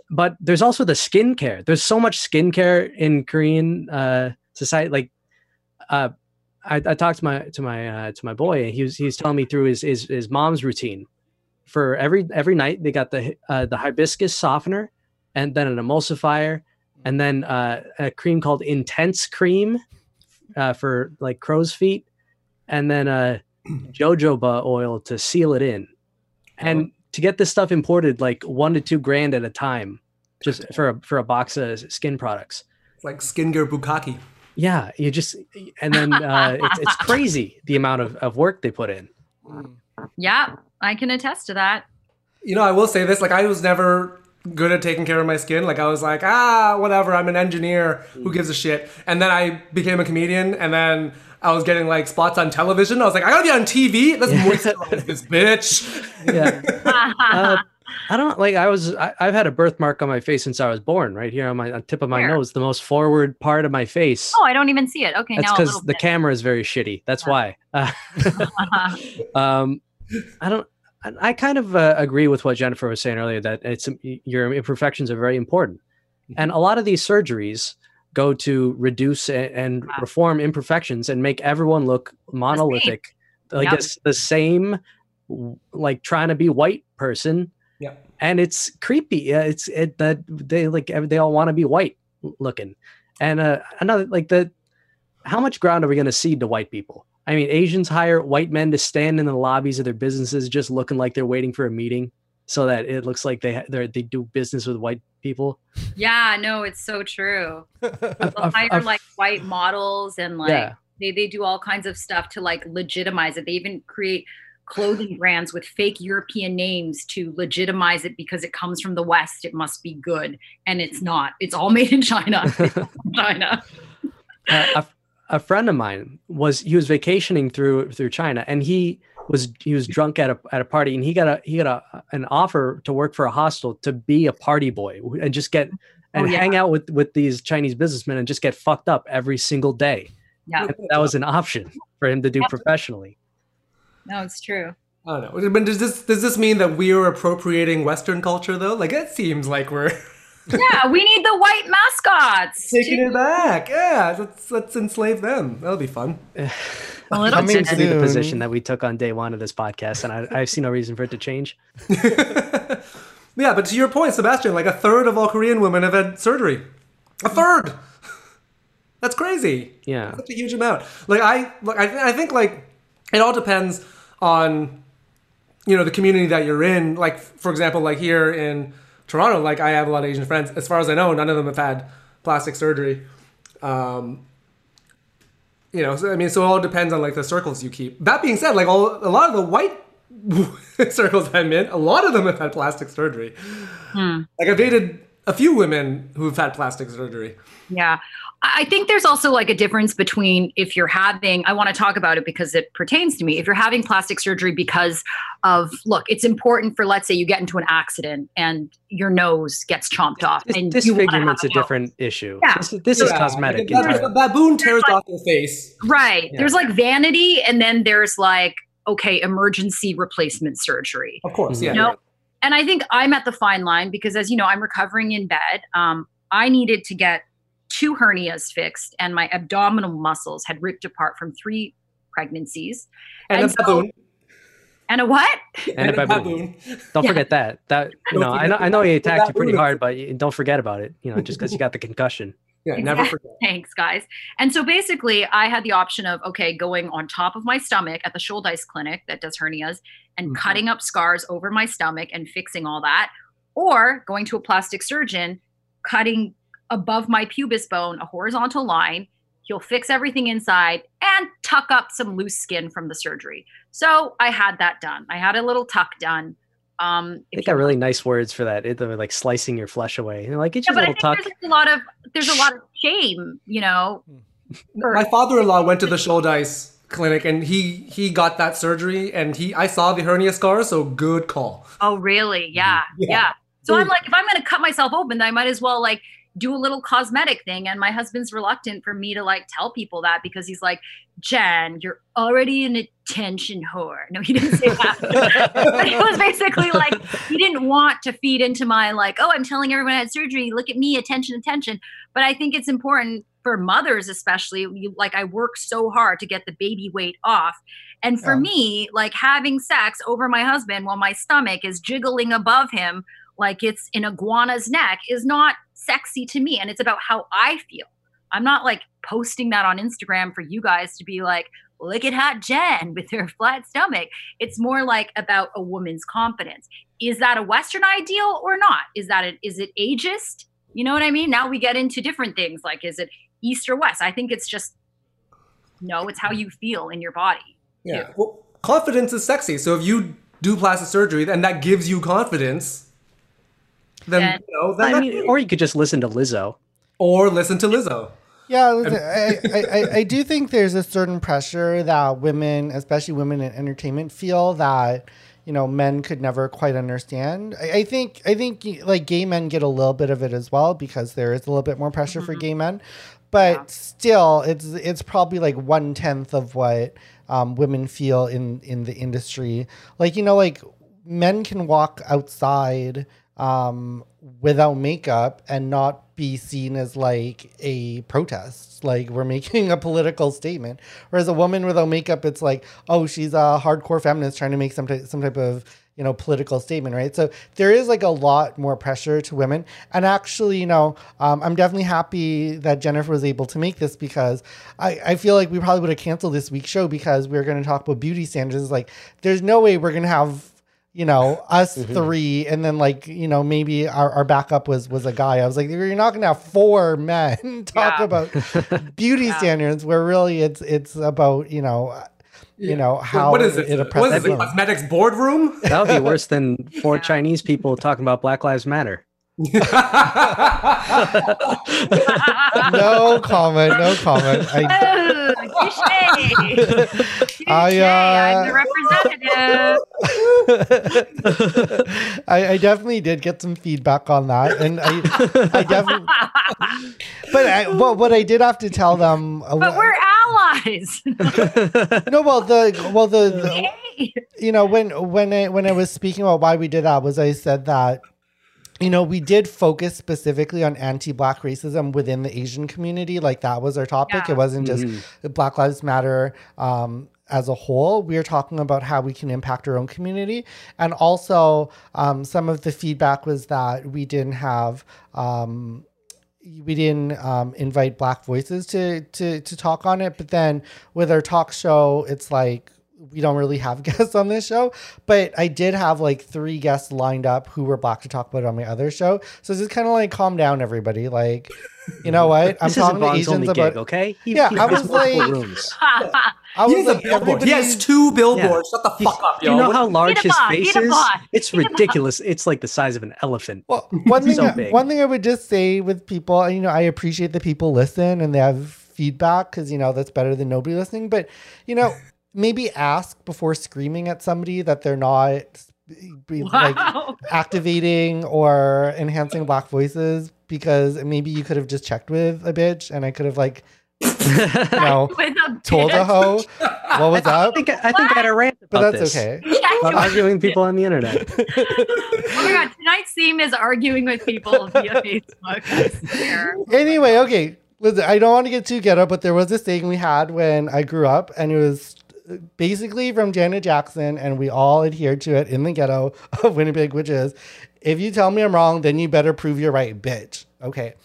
but there's also the skincare. There's so much skincare in Korean uh, society. Like, uh, I, I talked to my to my uh, to my boy, and he was he was telling me through his his, his mom's routine. For every every night, they got the uh, the hibiscus softener, and then an emulsifier, and then uh, a cream called Intense Cream uh, for like crow's feet, and then uh, jojoba oil to seal it in. And to get this stuff imported, like one to two grand at a time, just for a, for a box of skin products. It's like Skinger Bukaki. Yeah, you just and then uh, it's it's crazy the amount of, of work they put in. Mm. Yeah, I can attest to that. You know, I will say this: like, I was never good at taking care of my skin. Like, I was like, ah, whatever. I'm an engineer. Who gives a shit? And then I became a comedian, and then I was getting like spots on television. I was like, I gotta be on TV. Let's moisturize this bitch. Yeah, uh, I don't like. I was I, I've had a birthmark on my face since I was born, right here on my on tip of my Where? nose, the most forward part of my face. oh, I don't even see it. Okay, That's because the bit. camera is very shitty. That's why. Uh, um, I don't. I I kind of uh, agree with what Jennifer was saying earlier that it's your imperfections are very important, and a lot of these surgeries go to reduce a- and Wow. reform imperfections and make everyone look monolithic, like Yep. it's the same, like trying to be white person, Yeah. and it's creepy. Yeah, it's it that they like they all want to be white looking, and uh, another like the how much ground are we going to cede to white people? I mean, Asians hire white men to stand in the lobbies of their businesses, just looking like they're waiting for a meeting, so that it looks like they they they do business with white people. yeah, no, it's so true. They'll A- hire a- like white models and like Yeah. they, they do all kinds of stuff to like legitimize it. They even create clothing brands with fake European names to legitimize it because it comes from the West. It must be good. And it's not. It's all made in China. It's all from China. a, a- a friend of mine was he was vacationing through through China, and he was he was drunk at a at a party, and he got a he got a an offer to work for a hostel to be a party boy and just get oh, and Oh, yeah. hang out with with these Chinese businessmen and just get fucked up every single day. Yeah. And that was an option for him to do Yeah. professionally. No, it's true. I don't know. But does this does this mean that we are appropriating Western culture though? Like it seems like we're Yeah, we need the white mascots. taking it back. Yeah, let's let's enslave them. That'll be fun. A little Coming Seems to be the position that we took on day one of this podcast, and I, I see no reason for it to change. yeah, but to your point, Sebastian, like a third of all Korean women have had surgery. A third. That's crazy. Yeah. Such a huge amount. Like I, look, I, th- I think like it all depends on you know the community that you're in. Like for example, like here in Toronto, like I have a lot of Asian friends. As far as I know, none of them have had plastic surgery. Um, you know, so I mean, so it all depends on like the circles you keep. That being said, like all a lot of the white circles I'm in, a lot of them have had plastic surgery. Hmm. Like I've dated a few women who've had plastic surgery. Yeah. I I think there's also like a difference between if you're having, I want to talk about it because it pertains to me. If you're having plastic surgery because of, look, it's important for, let's say you get into an accident and your nose gets chomped off. Dis- and you wanna disfigurement's a have nose. different issue. Yeah. This, is- this is cosmetic. like, A, entirely. a baboon tears off your face. Right. Yeah. There's like vanity and then there's like, okay, emergency replacement surgery. Of course, Mhm. yeah. No. And I think I'm at the fine line because, as you know, I'm recovering in bed. Um, I needed to get two hernias fixed, and my abdominal muscles had ripped apart from three pregnancies. And, And a so- baboon. And a what? and a baboon. Don't Yeah. forget that. That you know, I know, I know he attacked you pretty hard, but you- don't forget about it. You know, just because you got the concussion. Yeah, never forget. Thanks, guys. And so basically, I had the option of okay, going on top of my stomach at the Shouldice clinic that does hernias and Mhm. cutting up scars over my stomach and fixing all that, or going to a plastic surgeon, cutting above my pubis bone a horizontal line. He'll fix everything inside and tuck up some loose skin from the surgery. So I had that done. I had a little tuck done. Um, They got you- really nice words for that. It, they're like slicing your flesh away. You're like, it's yeah, your but I little tuck. there's a lot of there's a lot of shame, you know. for- My father-in-law went to the Shouldice clinic and he he got that surgery and he I saw the hernia scars, so good call. Oh, really? Yeah. Yeah. Yeah. So. I'm like, if I'm going to cut myself open, then I might as well like do a little cosmetic thing. And my husband's reluctant for me to like tell people that because he's like, Jen, you're already an attention whore. No, he didn't say that. but it was basically like he didn't want to feed into my like, oh, I'm telling everyone I had surgery. Look at me, attention, attention. But I think it's important for mothers, especially. You, like I work so hard to get the baby weight off. And for Yeah. me, like having sex over my husband while my stomach is jiggling above him like it's an iguana's neck is not sexy to me. And it's about how I feel. I'm not like posting that on Instagram for you guys to be like, look at hot Jen with her flat stomach. It's more like about a woman's confidence. Is that a Western ideal or not? Is that it? Is it ageist? You know what I mean? Now we get into different things like is it East or West? I think it's just no, it's how you feel in your body. Yeah. Well, confidence is sexy. So if you do plastic surgery and that gives you confidence, then Then- you know, then I mean, or you could just listen to Lizzo. or listen to Lizzo. Yeah, listen, I, I, I, I do think there's a certain pressure that women, especially women in entertainment, feel that you know men could never quite understand. I, I think I think like gay men get a little bit of it as well because there is a little bit more pressure for gay men, but Yeah. still, it's it's probably like one tenth of what um, women feel in in the industry. Like you know, like men can walk outside um, without makeup and not be seen as like a protest. Like we're making a political statement. Whereas a woman without makeup, it's like, oh, she's a hardcore feminist trying to make some type, some type of you know political statement, right? So there is like a lot more pressure to women. And actually, you know, um, I'm definitely happy that Jennifer was able to make this because I, I feel like we probably would have canceled this week's show because we are going to talk about beauty standards. Like, there's no way we're going to have you know us mm-hmm. three and then like you know maybe our, our backup was was a guy i was like you're not gonna have four men talk Yeah. about beauty Yeah. standards where really it's it's about you know uh, you know how what is it, it? it what is it? women. Cosmetics boardroom? That would be worse than four Yeah. Chinese people talking about Black Lives Matter. No comment no comment I, Oh, touche. Touche. I, uh, I'm the representative. I I definitely did get some feedback on that and i i definitely but I, but what i did have to tell them uh, but we're allies. no well the well the, the you know when when I when I was speaking about why we did that was I said that you know we did focus specifically on anti-black racism within the Asian community like that was our topic Yeah. it wasn't just Black Lives Matter um as a whole, we are talking about how we can impact our own community. And also, um, some of the feedback was that we didn't have um, we didn't um, invite black voices to, to to talk on it but then with our talk show it's like we don't really have guests on this show but i did have like three guests lined up who were black to talk about on my other show so just kind of like calm down everybody like you know what i'm this isn't talking to Vaugh's asians only about gig, okay? He, Yeah, he I was multiple like- rooms. i He was has a like billboard. He has two billboards. Shut the He- fuck up, Do yo. you know how large his bot, face is? It's eat ridiculous. It's like the size of an elephant. Well, one thing, So big. one thing I would just say with people, you know, I appreciate that people listen and they have feedback because you know that's better than nobody listening. But you know, maybe ask before screaming at somebody that they're not be- like Wow. activating or enhancing black voices because maybe you could have just checked with a bitch and I could have like you know a told a hoe what was I up. think I think I had a rant But that's this. okay. Yeah, About arguing people on the internet. Oh my god, tonight's theme is arguing with people via Facebook. Anyway, okay. Listen, I don't want to get too ghetto, but there was this thing we had when I grew up, and it was basically from Janet Jackson, and we all adhered to it in the ghetto of Winnipeg, which is if you tell me I'm wrong, then you better prove you're right, bitch. Okay.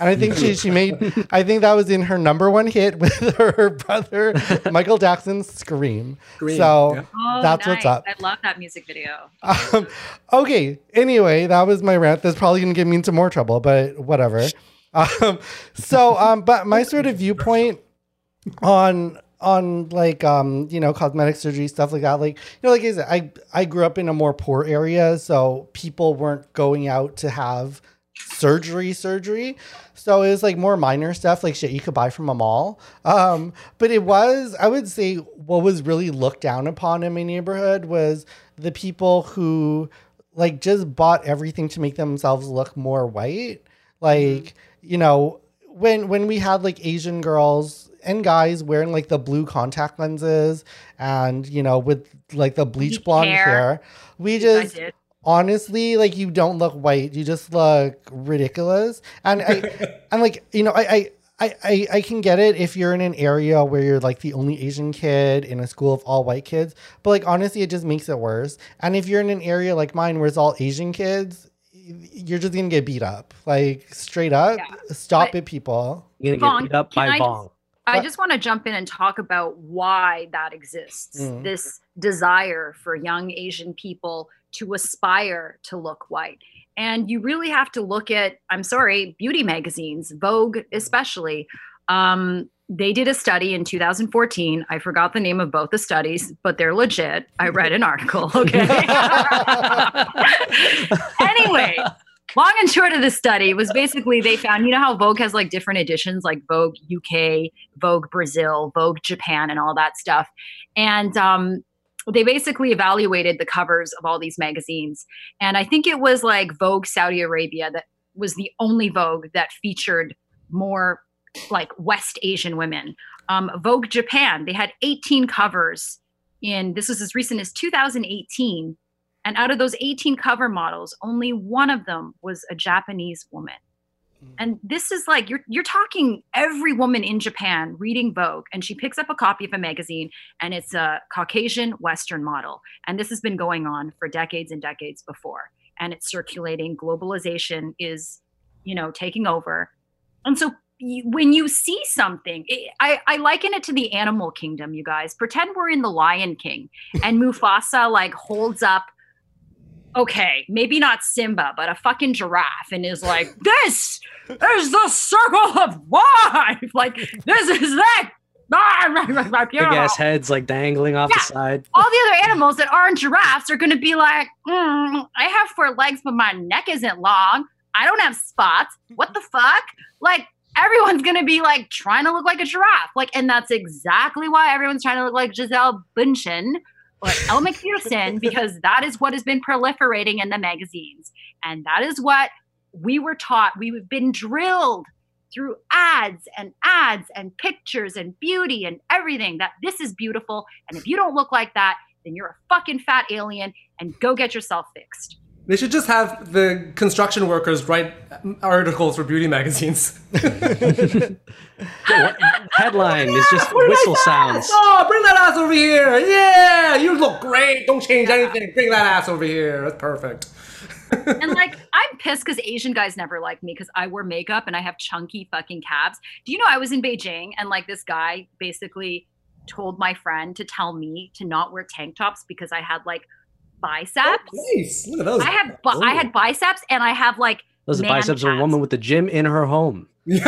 And I think she she made I think that was in her number one hit with her brother Michael Jackson's Scream. Scream, so yeah. Oh, that's what's up. I love that music video. Um, okay. Anyway, that was my rant. That's probably gonna get me into more trouble, but whatever. Um, so, um, but my sort of viewpoint on on like um you know cosmetic surgery stuff like that. Like you know like I said I I grew up in a more poor area so people weren't going out to have surgery surgery. So it was like more minor stuff like shit you could buy from a mall. Um but it was I would say what was really looked down upon in my neighborhood was the people who like just bought everything to make themselves look more white. Like you know when when we had like asian girls and guys wearing like the blue contact lenses and you know with like the bleach Bleach blonde hair, hair. we I just honestly like you don't look white you just look ridiculous and i and like you know I, I I, I, I can get it if you're in an area where you're like the only Asian kid in a school of all white kids, but like honestly, it just makes it worse. And if you're in an area like mine where it's all Asian kids, you're just gonna get beat up, like straight up. Yeah. Stop But- it, people. You're gonna Vaughn, get beat up by I Bong. I just want to jump in and talk about why that exists. Mm. This desire for young Asian people to aspire to look white. And you really have to look at, I'm sorry, beauty magazines, Vogue especially. Um, they did a study in 2014. I forgot the name of both the studies, but they're legit. I read an article. Okay. anyway, long and short of the study was basically they found you know how vogue has like different editions like vogue uk vogue brazil vogue japan and all that stuff. And um, they basically evaluated the covers of all these magazines. And i think it was like vogue saudi arabia that was the only vogue that featured more like west asian women. Um, vogue japan they had 18 covers in this was as recent as 2018 and out of those 18 cover models, only one of them was a Japanese woman. Mm. And this is like you're you're talking every woman in Japan reading Vogue and she picks up a copy of a magazine and it's a Caucasian Western model. And this has been going on for decades and decades before. And it's circulating. Globalization is, you know, taking over. And so when you see something, I, I liken it to the animal kingdom, you guys. Pretend we're in the Lion King and Mufasa like holds up okay, maybe not Simba, but a fucking giraffe, and is like, "This is the circle of life. Like this is that." Big ass heads like dangling off Yeah. the side. All the other animals that aren't giraffes are going to be like, "Mm, "I have four legs, but my neck isn't long. I don't have spots. What the fuck?" Like everyone's going to be like trying to look like a giraffe. Like, and that's exactly why everyone's trying to look like Gisele Bündchen or Elle Macpherson because that is what has been proliferating in the magazines. And that is what we were taught. We've been drilled through ads and ads and pictures and beauty and everything that this is beautiful. And if you don't look like that, then you're a fucking fat alien and go get yourself fixed. They should just have the construction workers write articles for beauty magazines. Headline is just What did I whistle say? sounds. Oh, bring that ass over here. Yeah, you look great. Don't change anything. Bring that ass over here. That's perfect. and like I'm pissed because Asian guys never like me because I wear makeup and I have chunky fucking calves. Do you know I was in Beijing and like this guy basically told my friend to tell me to not wear tank tops because I had like biceps. Oh, nice. Look at those. I had bi- I had biceps and I have like Those are man biceps of a woman with the gym in her home. Sorry,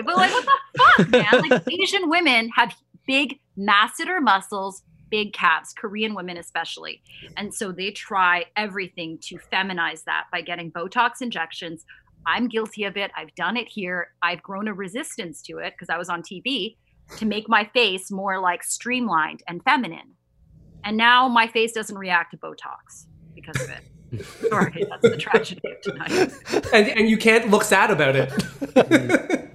but like what the fuck, man? Like Asian women have big masseter muscles, big calves, Korean women especially. And so they try everything to feminize that by getting Botox injections. I'm guilty of it. I've done it here. I've grown a resistance to it because I was on TV to make my face more like streamlined and feminine. And now my face doesn't react to Botox because of it. Sorry, that's the tragedy of tonight. and, and you can't look sad about it.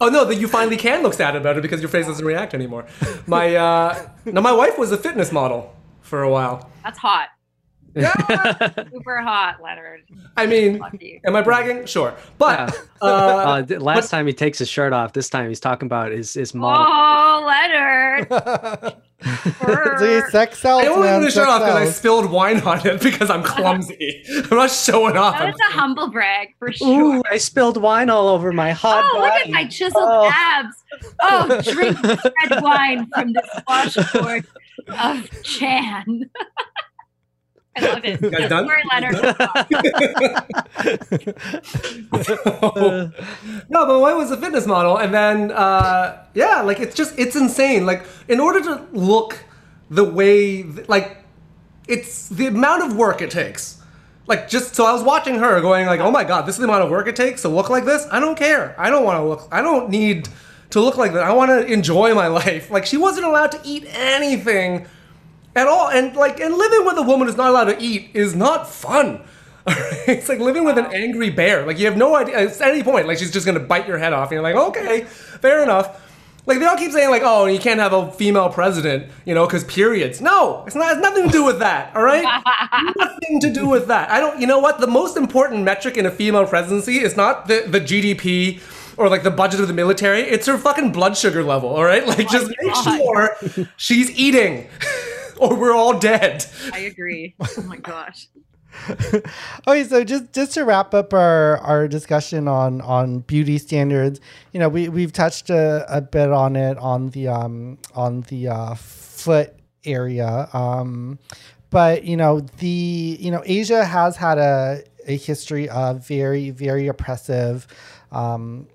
oh no, that you finally can look sad about it because your face doesn't react anymore. My uh, now my wife was a fitness model for a while. That's hot. Super hot, Leonard. I mean, am I bragging? Sure, but Yeah. uh, Uh, th- last time he takes his shirt off. This time he's talking about his his model. Oh, Leonard. See, sex sells, I only man. want to sex shut off because I spilled wine on it because I'm clumsy. I'm not showing off. That's a humble brag for sure. Ooh, I spilled wine all over my hot Oh, look at my chiseled Oh. abs. Oh, drink red wine from this washboard of Chan. I love it. guys done? Sorry, Leonard. no, but I was a fitness model, and then uh, yeah, like it's just it's insane. Like in order to look the way, like it's the amount of work it takes. Like just so I was watching her going like, oh my god, this is the amount of work it takes to look like this. I don't care. I don't want to look. I don't need to look like that. I want to enjoy my life. Like she wasn't allowed to eat anything at all, and like and living with a woman who's not allowed to eat is not fun. It's like living with an angry bear. Like you have no idea at any point. Like she's just gonna bite your head off, and you're like, okay, fair enough. Like they all keep saying like, oh, you can't have a female president, you know, because periods. No, it's not. It's nothing to do with that. All right, nothing to do with that. I don't. You know what? The most important metric in a female presidency is not the the GDP or like the budget of the military. It's her fucking blood sugar level. All right, like oh just make sure she's eating, or we're all dead. I agree. Oh my gosh. okay, so just just to wrap up our our discussion on on beauty standards, you know, we we've touched a, a bit on it on the um on the uh, foot area, um, but you know the you know Asia has had a a history of very very oppressive. Um,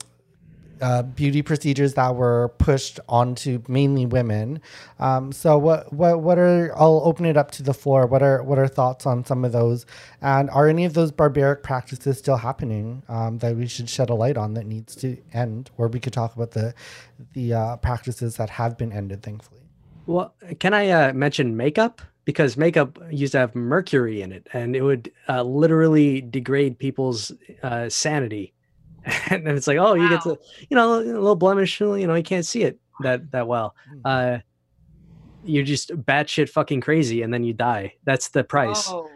uh, beauty procedures that were pushed onto mainly women. Um, so what what what are I'll open it up to the floor. What are what are thoughts on some of those? And are any of those barbaric practices still happening um, that we should shed a light on that needs to end? Or we could talk about the the uh, practices that have been ended, thankfully. Well, can I uh, mention makeup? Because makeup used to have mercury in it, and it would uh, literally degrade people's uh, sanity. and then it's like, oh, you get to, you know, a little blemish, you know, you can't see it that that well. Uh, you're just batshit fucking crazy, and then you die. That's the price. Oh.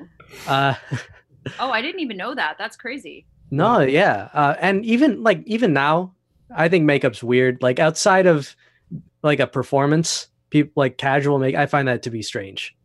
Uh, oh, I didn't even know that. That's crazy. No, yeah, uh, and even like even now, I think makeup's weird. Like outside of like a performance, people like casual make. I find that to be strange.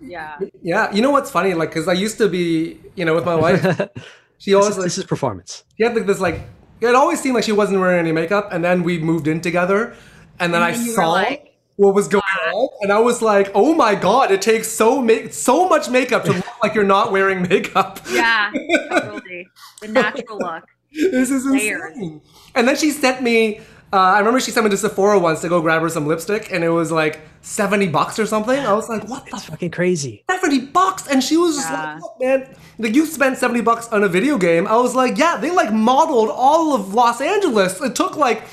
Yeah. Yeah, you know what's funny? Like, because I used to be, you know, with my wife, she this, always is, like, this is performance. she had like this like it always seemed like she wasn't wearing any makeup and then we moved in together and then And i then saw like, what was going on and i was like oh my god it takes so ma- so much makeup to look like you're not wearing makeup Yeah. Totally. The natural look. this is insane and then she sent me uh, I remember she sent me to Sephora once to go grab her some lipstick, and it was like seventy bucks or something. I was like, "What the It's fucking crazy. 70 bucks and she was just Yeah. like look man like you spent 70 bucks on a video game i was like yeah they like modeled all of los angeles it took like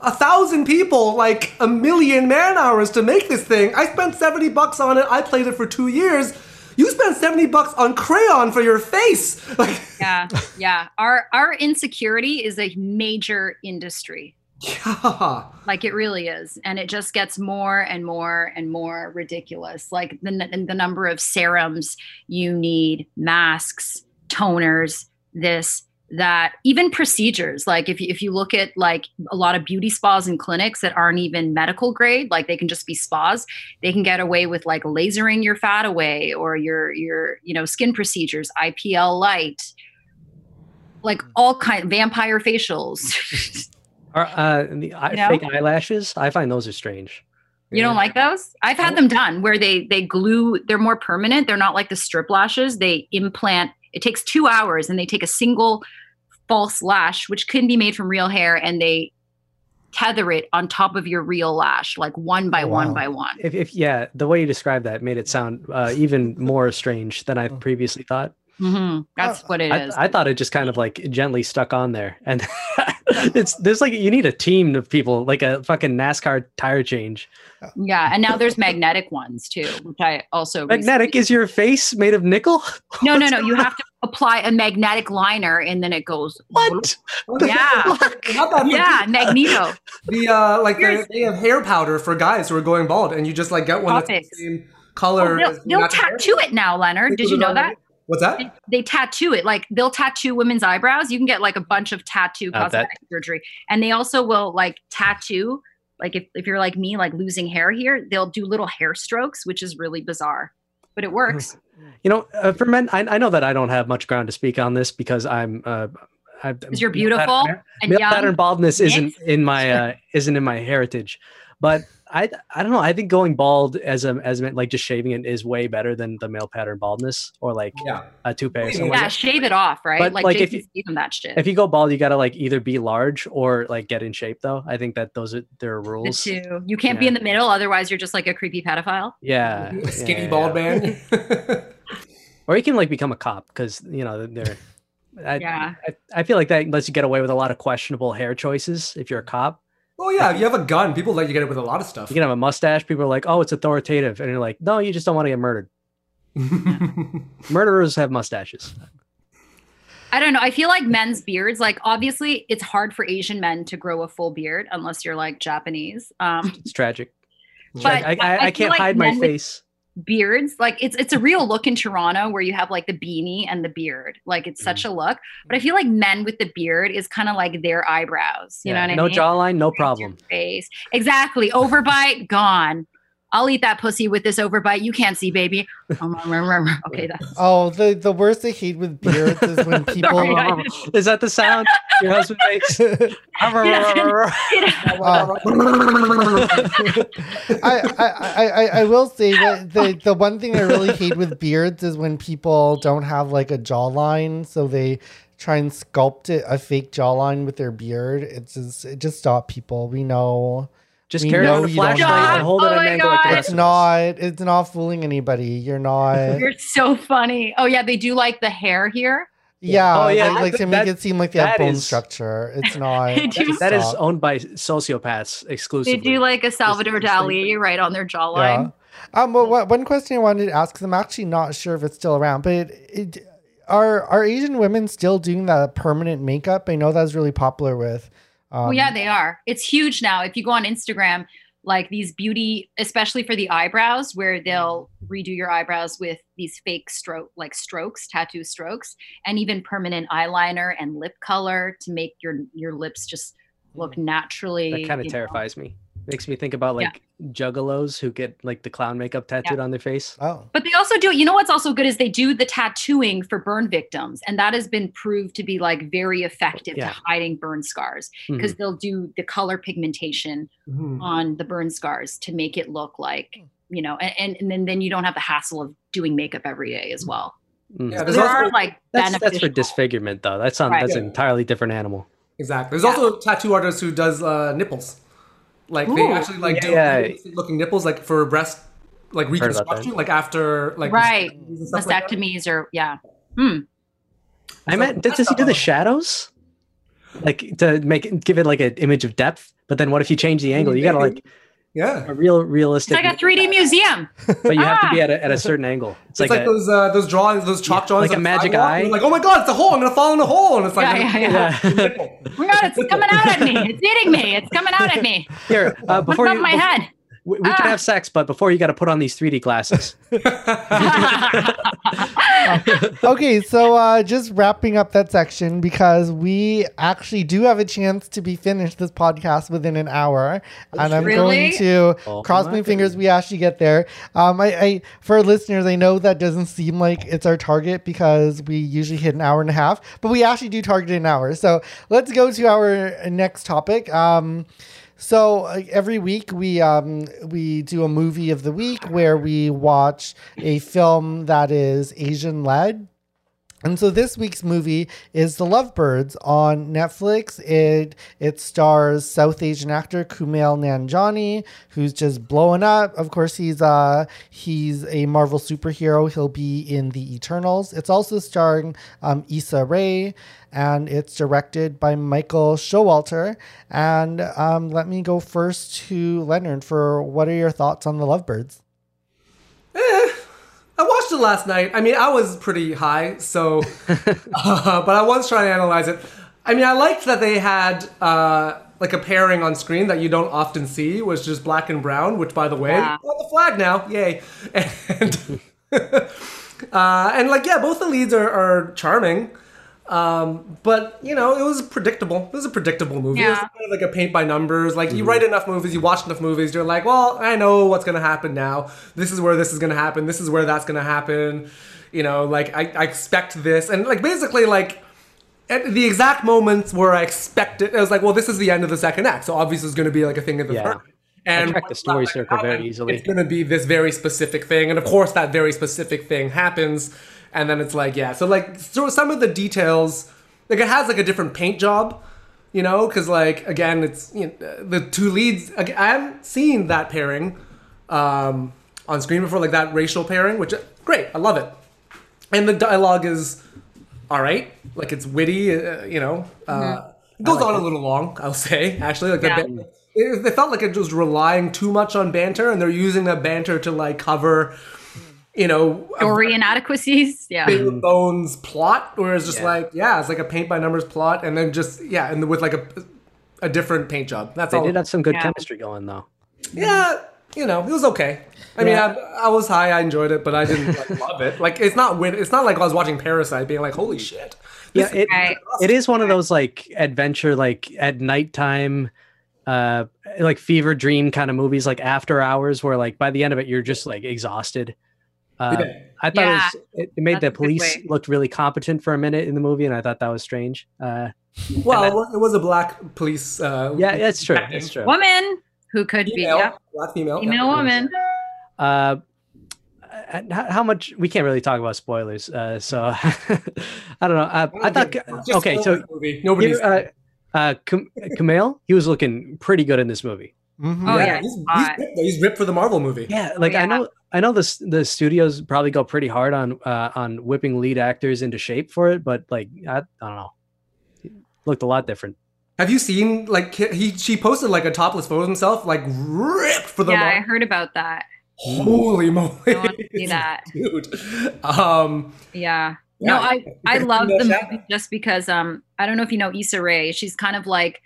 a thousand people like a million man hours to make this thing i spent 70 bucks on it i played it for two years you spent 70 bucks on crayon for your face like Yeah. Yeah. Our our insecurity is a major industry. Yeah Like it really is. And it just gets more and more and more ridiculous. Like the, the number of serums you need, masks, toners, this, that, even procedures. Like if you, if you look at like a lot of beauty spas and clinics that aren't even medical grade, like they can just be spas, they can get away with like lasering your fat away or your, your, you know, skin procedures, IPL light, like all kind vampire facials. Or, uh, the eye, You know? fake eyelashes, I find those are strange. You don't like those? I've had them done where they they glue. They're more permanent. They're not like the strip lashes. They implant. It takes two hours, and they take a single false lash, which can be made from real hair, and they tether it on top of your real lash, like one by Oh, one wow. by one. If, if yeah, the way you described that made it sound uh, even more strange than I previously thought. Hmm That's what it I, is. I thought it just kind of like gently stuck on there, and it's there's like you need a team of people, like a fucking NASCAR tire change. yeah, and now there's magnetic ones too, which I also Magnetic is your face made of nickel? No, no, no. You have to apply a magnetic liner, and then it goes. What? Yeah, yeah, magneto. the uh like the, they have hair powder for guys who are going bald and you just like get one that's the same color. Oh, they'll they'll not there. tattoo it now, Leonard. Did you know that? What's that? They, they tattoo it. Like they'll tattoo women's eyebrows. You can get like a bunch of tattoo Uh, that- cosmetic surgery. And they also will like tattoo, like if, if you're like me, like losing hair here, they'll do little hair strokes, which is really bizarre. But it works. You know, uh, for men, I, I know that I don't have much ground to speak on this because I'm. Uh, I, Because you're beautiful and male young. pattern baldness isn't mixed. in my uh, isn't in my heritage, but I I don't know. I think going bald as a as a, like just shaving it is way better than the male pattern baldness or like Yeah. a toupee or Yeah, something. Yeah, shave it off, right? But, like, like, if Jason Statham, that shit. If you go bald, you gotta like either be large or like get in shape. Though I think that those are their the rules. two. You can't be in the middle, otherwise you're just like a creepy pedophile. Yeah, A skinny yeah, bald yeah. man. Or you can like become a cop because you know they're. I, Yeah. I, I feel like that lets you get away with a lot of questionable hair choices if you're a cop. Oh yeah, if you have a gun, people let you get it with a lot of stuff. You can have a mustache. People are like, "Oh, it's authoritative," and you're like, "No, you just don't want to get murdered." Murderers have mustaches. I don't know. I feel like men's beards, like obviously it's hard for Asian men to grow a full beard unless you're like Japanese. Um, It's tragic. But I, I, I I, can't like hide my men with- face. Beards, like it's it's a real look in Toronto where you have like the beanie and the beard. Like it's Mm. such a look. But I feel like men with the beard is kind of like their eyebrows. You Yeah, know what I mean no jawline, no problem. Face. Exactly. Overbite, gone. I'll eat that pussy with this overbite. You can't see, baby. Um, um, um, okay, that's Oh, the, the worst I hate with beards is when people. Sorry, I- Is that the sound your husband makes? I, I, I, I- I will say that the, the one thing I really hate with beards is when people don't have like a jawline, so they try and sculpt it a fake jawline with their beard. It's just it just stop people. We know Just We carry know on the you don't flashlight and hold it Oh at an angle like the God. rest it's not it's not fooling anybody. You're not. You're so funny. Oh yeah, they do like the hair here. Yeah, Oh, yeah, like, like to that- make it seem like they have bone is- structure. It's not. Do- That is owned by sociopaths exclusively. They do like a Salvador Just- just Dali right on their jawline. Yeah. Um. Well, one- one question I wanted to ask, because I'm actually not sure if it's still around, but it, it, are are Asian women still doing that permanent makeup? I know that's really popular with. Um, Oh yeah, they are. It's huge now. If you go on Instagram, like these beauty, especially for the eyebrows, where they'll redo your eyebrows with these fake stroke, like strokes, tattoo strokes, and even permanent eyeliner and lip color to make your your lips just look naturally. that kind of you know. terrifies me. Makes me think about Yeah. like juggalos who get like the clown makeup tattooed on their face. Oh. But they also do, it, you know what's also good is they do the tattooing for burn victims. And that has been proved to be like very effective Yeah. to hiding burn scars because they'll do the color pigmentation Mhm. on the burn scars to make it look like, you know, and, and, and then, then you don't have the hassle of doing makeup every day as well. Mhm. Yeah, So there also- are like That's, that's for disfigurement though. That's on Right. that's an entirely different animal. Exactly. There's Yeah. also a tattoo artist who does uh, nipples. Like they Ooh. actually like do Yeah. looking nipples, like for breast, like Heard about that. reconstruction, like after like Right. mastectomies like or, yeah. Hmm. I So meant that's does he do the shadows? Like to make give it like an image of depth, but then what if you change the angle? You gotta like Yeah. a real realistic. It's realistic like a 3D museum. but you have to be Ah! at a, at a certain angle. It's, It's, like, like, a, those uh, those drawings, those chalk Yeah, drawings, like a magic sidewalk, eye. you're like, oh my god, it's a hole! I'm gonna fall in the hole, and it's like, Yeah, yeah, yeah. yeah. Oh my God, it's coming out at me. It's eating me. It's coming out at me. Here, uh, What's before up you, my head? We, we can Ah. have sex, but before you got to put on these 3D glasses. okay, so uh, just wrapping up that section because we actually do have a chance to be finished this podcast within an hour, and I'm Really? going to Oh cross my my fingers we actually get there. Um, I, I for listeners, I know that doesn't seem like it's our target because we usually hit an hour and a half, but we actually do target an hour. So let's go to our next topic. Um, so uh, every week we um, we do a movie of the week where we watch a film that is Asian led. And so this week's movie is The Lovebirds on Netflix. It it stars South Asian actor Kumail Nanjiani, who's just blowing up. Of course, he's uh he's a Marvel superhero. He'll be in the Eternals. It's also starring um, Issa Rae, and it's directed by Michael Showalter. And um, let me go first to Leonard for what are your thoughts on The Lovebirds? I watched it last night. I mean, I was pretty high, so, uh, but I was trying to analyze it. I mean, I liked that they had uh, like a pairing on screen that you don't often see, was just black and brown. Which, by the way, Yeah. what the flag now, yay! And uh, and like yeah, both the leads are, are charming. Um, but you know, it was predictable. It was a predictable movie. It was Yeah. kind of like a paint by numbers. Like you write enough movies, you watch enough movies, you're like, well, I know what's gonna happen now. This is where this is gonna happen. This is where that's gonna happen. You know, like I, I expect this, and like basically like at the exact moments where I expect it, I was like, well, this is the end of the second act, so obviously it's gonna be like a thing of the Yeah. third. And track the story that circle very easily. It's gonna be this very specific thing, and of course that very specific thing happens, and then it's like, yeah. So like, so some of the details, like it has like a different paint job, you know, because like again, it's you know, the two leads. I haven't seen that pairing um, on screen before, like that racial pairing, which great, I love it, and the dialogue is all right, like it's witty, uh, you know. Uh, it goes on a little long, I'll say. Actually, like Yeah. the it, it felt like it was relying too much on banter, and they're using that banter to like cover, you know, a Story inadequacies. Yeah. bare bones plot, where it's just Yeah. like yeah, it's like a paint by numbers plot, and then just yeah, and with like a a different paint job. That's They all. did have some good Yeah. chemistry going though. Yeah, you know, it was okay. I mean, I, I was high, I enjoyed it, but I didn't like, love it. Like, it's not win- It's not like I was watching Parasite, being like, "Holy shit!" Yeah, This it, Right. it is one of those like adventure, like at nighttime, uh, like fever dream kind of movies, like After Hours, where like by the end of it you're just like exhausted. Uh, Yeah. I thought Yeah, it, was, it, it made that's the police way. looked really competent for a minute in the movie, and I thought that was strange. Uh, Well, And it was- a black police. Uh, yeah, that's true. That's true. Woman who could Female, be yeah, black female, female yeah. woman. Uh, how, how much we can't really talk about spoilers, uh, so I don't know. Uh, I thought Just okay, so this movie. nobody's. here, uh, uh, Kam- Kumail, he was looking pretty good in this movie. Mhm. Oh, yeah, he's, he's, ripped, he's ripped for the Marvel movie. Yeah, like yeah. I know, I know the the studios probably go pretty hard on uh, on whipping lead actors into shape for it, but like I, I don't know, It looked a lot different. Have you seen like he she posted like a topless photo of himself, like ripped for the Yeah, I heard about that. Holy moly! I want to see that. dude. Um, Yeah. Yeah. No, I I love the movie just because um I don't know if you know Issa Rae. She's kind of like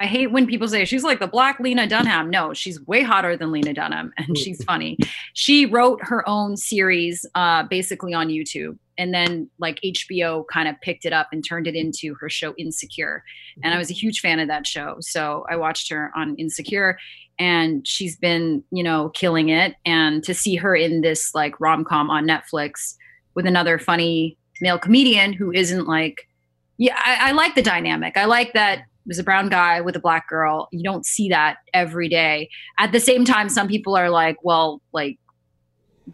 I hate when people say she's like the black Lena Dunham. No, she's way hotter than Lena Dunham and she's funny. She wrote her own series uh basically on YouTube and then like HBO kind of picked it up and turned it into her show Insecure. And I was a huge fan of that show. So I watched her on Insecure and she's been, you know, killing it and to see her in this like rom-com on Netflix with another funny male comedian who isn't like yeah I, I like the dynamic i like that there's a brown guy with a black girl you don't see that every day at the same time some people are like well like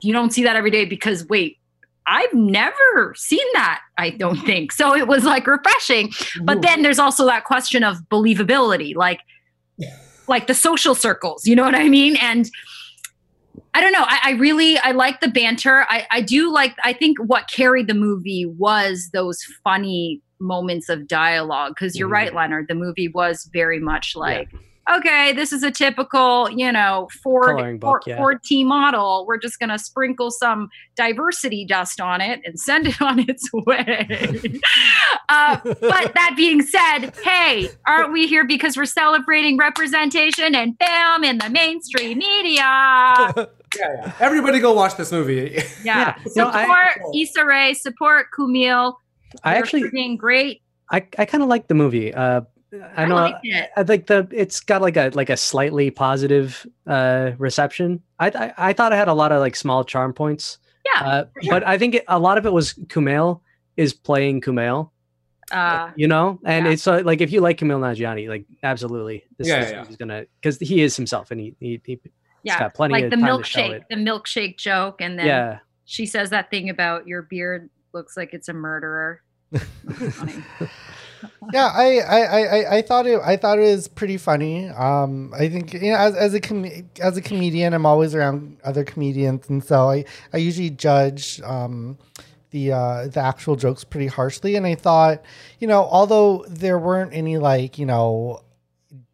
you don't see that every day because wait i've never seen that i don't think so it was like refreshing but then there's also that question of believability like like the social circles you know what i mean and I don't know. I, I really I like the banter. I, I do like I think what carried the movie was those funny moments of dialogue. Because you're Mhm. right, Leonard. The movie was very much like, okay, this is a typical, you know, Ford Coloring Ford, book, yeah. Ford T model. We're just gonna sprinkle some diversity dust on it and send it on its way. uh, but that being said, hey, aren't we here because we're celebrating representation and film in the mainstream media? yeah, yeah. Everybody go watch this movie. Yeah. Yeah. No, I- Support Issa Rae, support Kumail. I They're actually, freaking great. I, I kind of like the movie. Uh, I know. like it. I think the it's got like a like a slightly positive uh reception. I I, I thought it had a lot of like small charm points. Yeah. Uh, sure. But I think it, a lot of it was Kumail is playing Kumail. Uh, you know, and yeah. it's uh, like if you like Kumail Nanjiani, like absolutely, this, Yeah, this yeah. movie's gonna because he is himself, and he he, he yeah. got plenty like of the time to show milkshake, it. the milkshake joke. And then yeah. she says that thing about your beard looks like it's a murderer. Yeah, I, I, I, I- I thought it. I thought it was pretty funny. Um, I think you know, as, as a com- as a comedian, I'm always around other comedians, and so I, I usually judge um, the uh, the actual jokes pretty harshly. And I thought, you know, although there weren't any like you know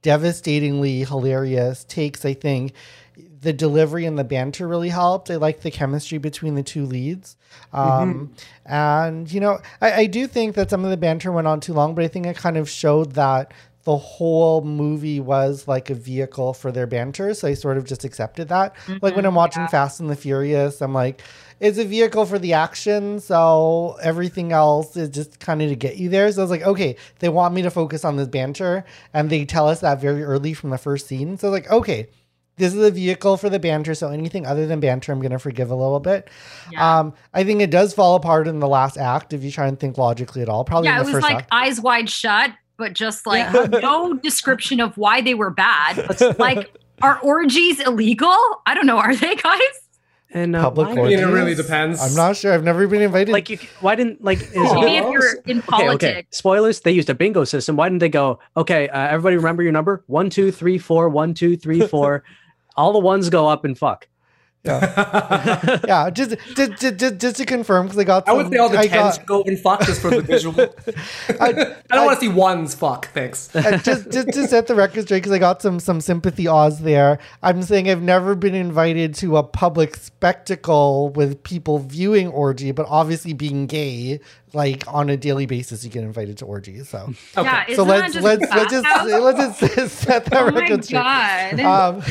devastatingly hilarious takes, I think the delivery and the banter really helped. I like the chemistry between the two leads. Um, And, you know, I, I do think that some of the banter went on too long, but I think it kind of showed that the whole movie was like a vehicle for their banter. So I sort of just accepted that. like when I'm watching Fast and the Furious, I'm like, it's a vehicle for the action. So everything else is just kind of to get you there. So I was like, okay, they want me to focus on this banter. And they tell us that very early from the first scene. So I was like, okay, this is a vehicle for the banter. So anything other than banter, I'm going to forgive a little bit. Yeah. Um, I think it does fall apart in the last act if you try and think logically at all. Probably yeah, in it was first like act. eyes wide shut, but just like no description of why they were bad. like, are orgies illegal? I don't know. Are they, guys? And uh, Public why- I mean, it orgies? really depends. I'm not sure. I've never been invited. like you, why didn't like is. Maybe if you're in okay, politics. okay. Spoilers. They used a bingo system. Why didn't they go? Okay, uh, everybody remember your number: one, two, three, four. One, two, three, four. All the ones go up and fuck. yeah, just just, just, just, just to confirm because I got. I would say all the I tens got, go and fuck just for the visual. I, I don't want to see ones fuck. Thanks. Just just to set the record straight because I got some some sympathy awes there. I'm saying I've never been invited to a public spectacle with people viewing orgy, but obviously being gay, like on a daily basis, you get invited to orgies. So Okay. Yeah, so let's just let's let's just let's just set that Oh my record straight. god! Um,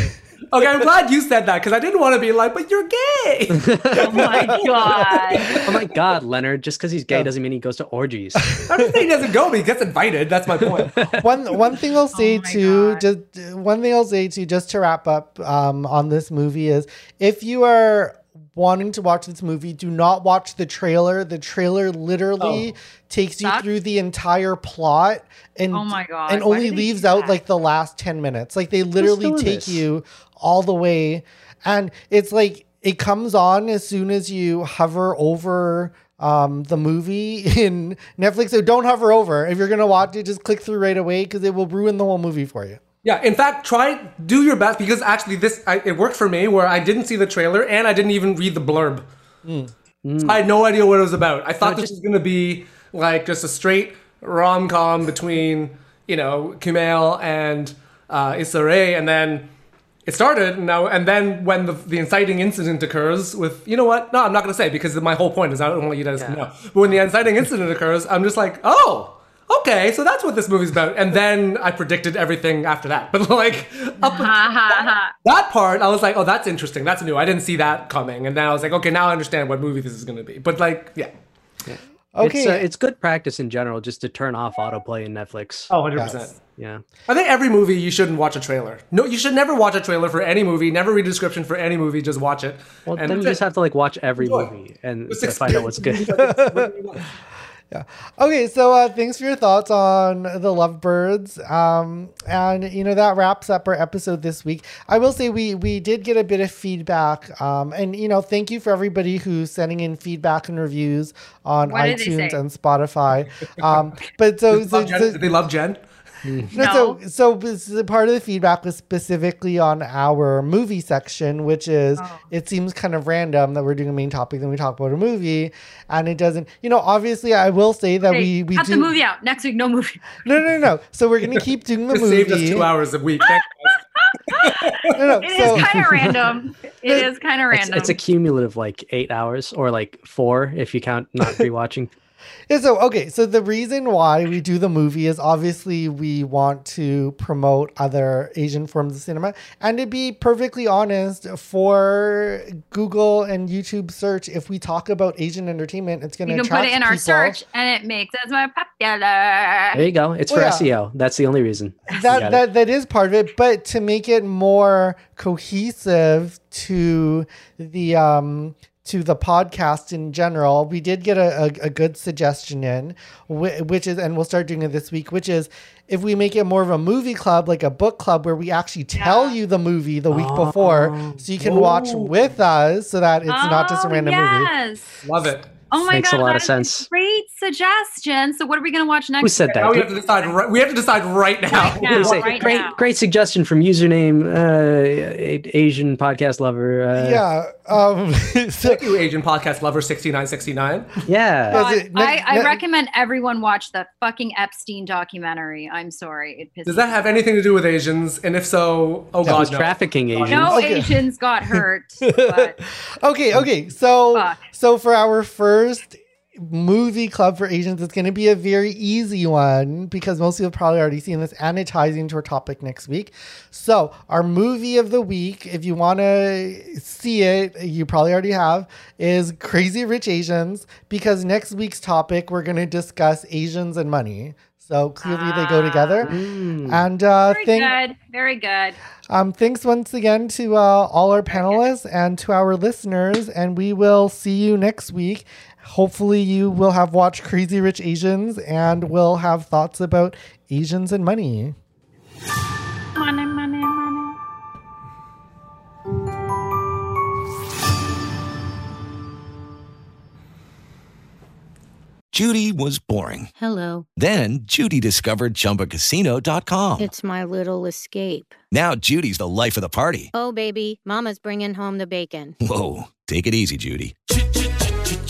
Okay, I'm glad you said that because I didn't want to be like, but you're gay. oh my god! Oh my god, Leonard! Just because he's gay doesn't mean he goes to orgies. I'm just saying he doesn't go, but he gets invited. That's my point. one one thing I'll say Oh my too, God. just one thing I'll say too, just to wrap up um, on this movie is if you are wanting to watch this movie, do not watch the trailer. The trailer literally Oh. takes you through the entire plot and Oh my God, and only leaves out like the last 10 minutes. Like they literally take this? you all the way and it's like it comes on as soon as you hover over um, the movie in Netflix. So don't hover over. If you're gonna watch it, just click through right away because it will ruin the whole movie for you. Yeah, in fact, try do your best because actually this I, it worked for me where I didn't see the trailer and I didn't even read the blurb. I had no idea what it was about. I thought this just- was gonna be like just a straight rom com between you know Kumail and uh, Issa Rae, and then it started. And now and then when the the inciting incident occurs with you know what? No, I'm not gonna say because my whole point is I don't want you guys to know. But when the inciting incident occurs, I'm just like, oh. Okay, so that's what this movie's about, and then I predicted everything after that. But like, up Ha ha ha! that part, I was like, oh, that's interesting. That's new. I didn't see that coming. And then I was like, okay, now I understand what movie this is going to be. But like, yeah. Okay. It's, uh, it's good practice in general just to turn off autoplay in Netflix. Oh, 100%. Yes. Yeah. I think every movie you shouldn't watch a trailer. No, you should never watch a trailer for any movie. Never read a description for any movie. Just watch it. Well, And then you that's just have to like watch every Enjoy. movie and find out what's good. experience- Okay, so uh, thanks for your thoughts on the Lovebirds, um, and you know that wraps up our episode this week. I will say we we did get a bit of feedback, um, and you know thank you for everybody who's sending in feedback and reviews on What iTunes and Spotify. Um, but so, so, Love so Did they love Jen? No, No. So, so this is- part of the feedback was specifically on our movie section, which is Oh. it seems kind of random that we're doing a main topic, then we talk about a movie, and it doesn't. You know, obviously, I will say that Hey, we we cut do the movie out next week. No movie. no, no, no. So we're gonna keep doing the movie. It saved us two hours a week. No, no. It is So, kind of random. It is kind of It's, random. it's a cumulative like eight hours or like four if you count not rewatching. Yeah, so okay, so the reason why we do the movie is obviously we want to promote other Asian forms of cinema, and to be perfectly honest, for Google and YouTube search, if we talk about Asian entertainment, it's going to you can attract put it in our people. search, and it makes us more popular. There you go. It's for yeah. SEO. That's the only reason. You That it. that that is part of it, but to make it more cohesive to the um to the podcast in general, we did get a, a, a good suggestion in, which is, and we'll start doing it this week, which is if we make it more of a movie club, like a book club, where we actually tell Yeah. you the movie the week before, so you can watch Oh. with us, so that it's not just a Oh, random movie. yes. Love it. Oh my Makes a lot that of is sense. Great suggestion. So what are we gonna watch next? Who said Now we that? have to decide. Right, we have to decide right now. Right now. Say- right great, now. great suggestion from username uh, Asian podcast lover. Uh, Yeah. Um, so, Thank you, Asian podcast lover sixty nine sixty nine. yeah. God, it- ne- I, I ne- recommend everyone watch the fucking Epstein documentary. I'm sorry, it pisses Does that have anything to do with Asians? And if so, oh That was god, no. trafficking Asians. No Okay. Asians got hurt. But okay, okay. So Fuck. so for our first movie club for Asians is going to be a very easy one because most people have probably already seen this and it ties into our topic next week. So, our movie of the week, if you want to see it, you probably already have, is Crazy Rich Asians because next week's topic we're going to discuss Asians and money. So clearly they go together. And uh, Very thank, good. Very good. um, thanks once again to uh, all our panelists and to our listeners. And we will see you next week. Hopefully, you will have watched Crazy Rich Asians and will have thoughts about Asians and money. Money, money, money. Judy was boring. Hello. Then Judy discovered ChumbaCasino.com. It's my little escape. Now Judy's the life of the party. Oh, baby, Mama's bringing home the bacon. Whoa, take it easy, Judy.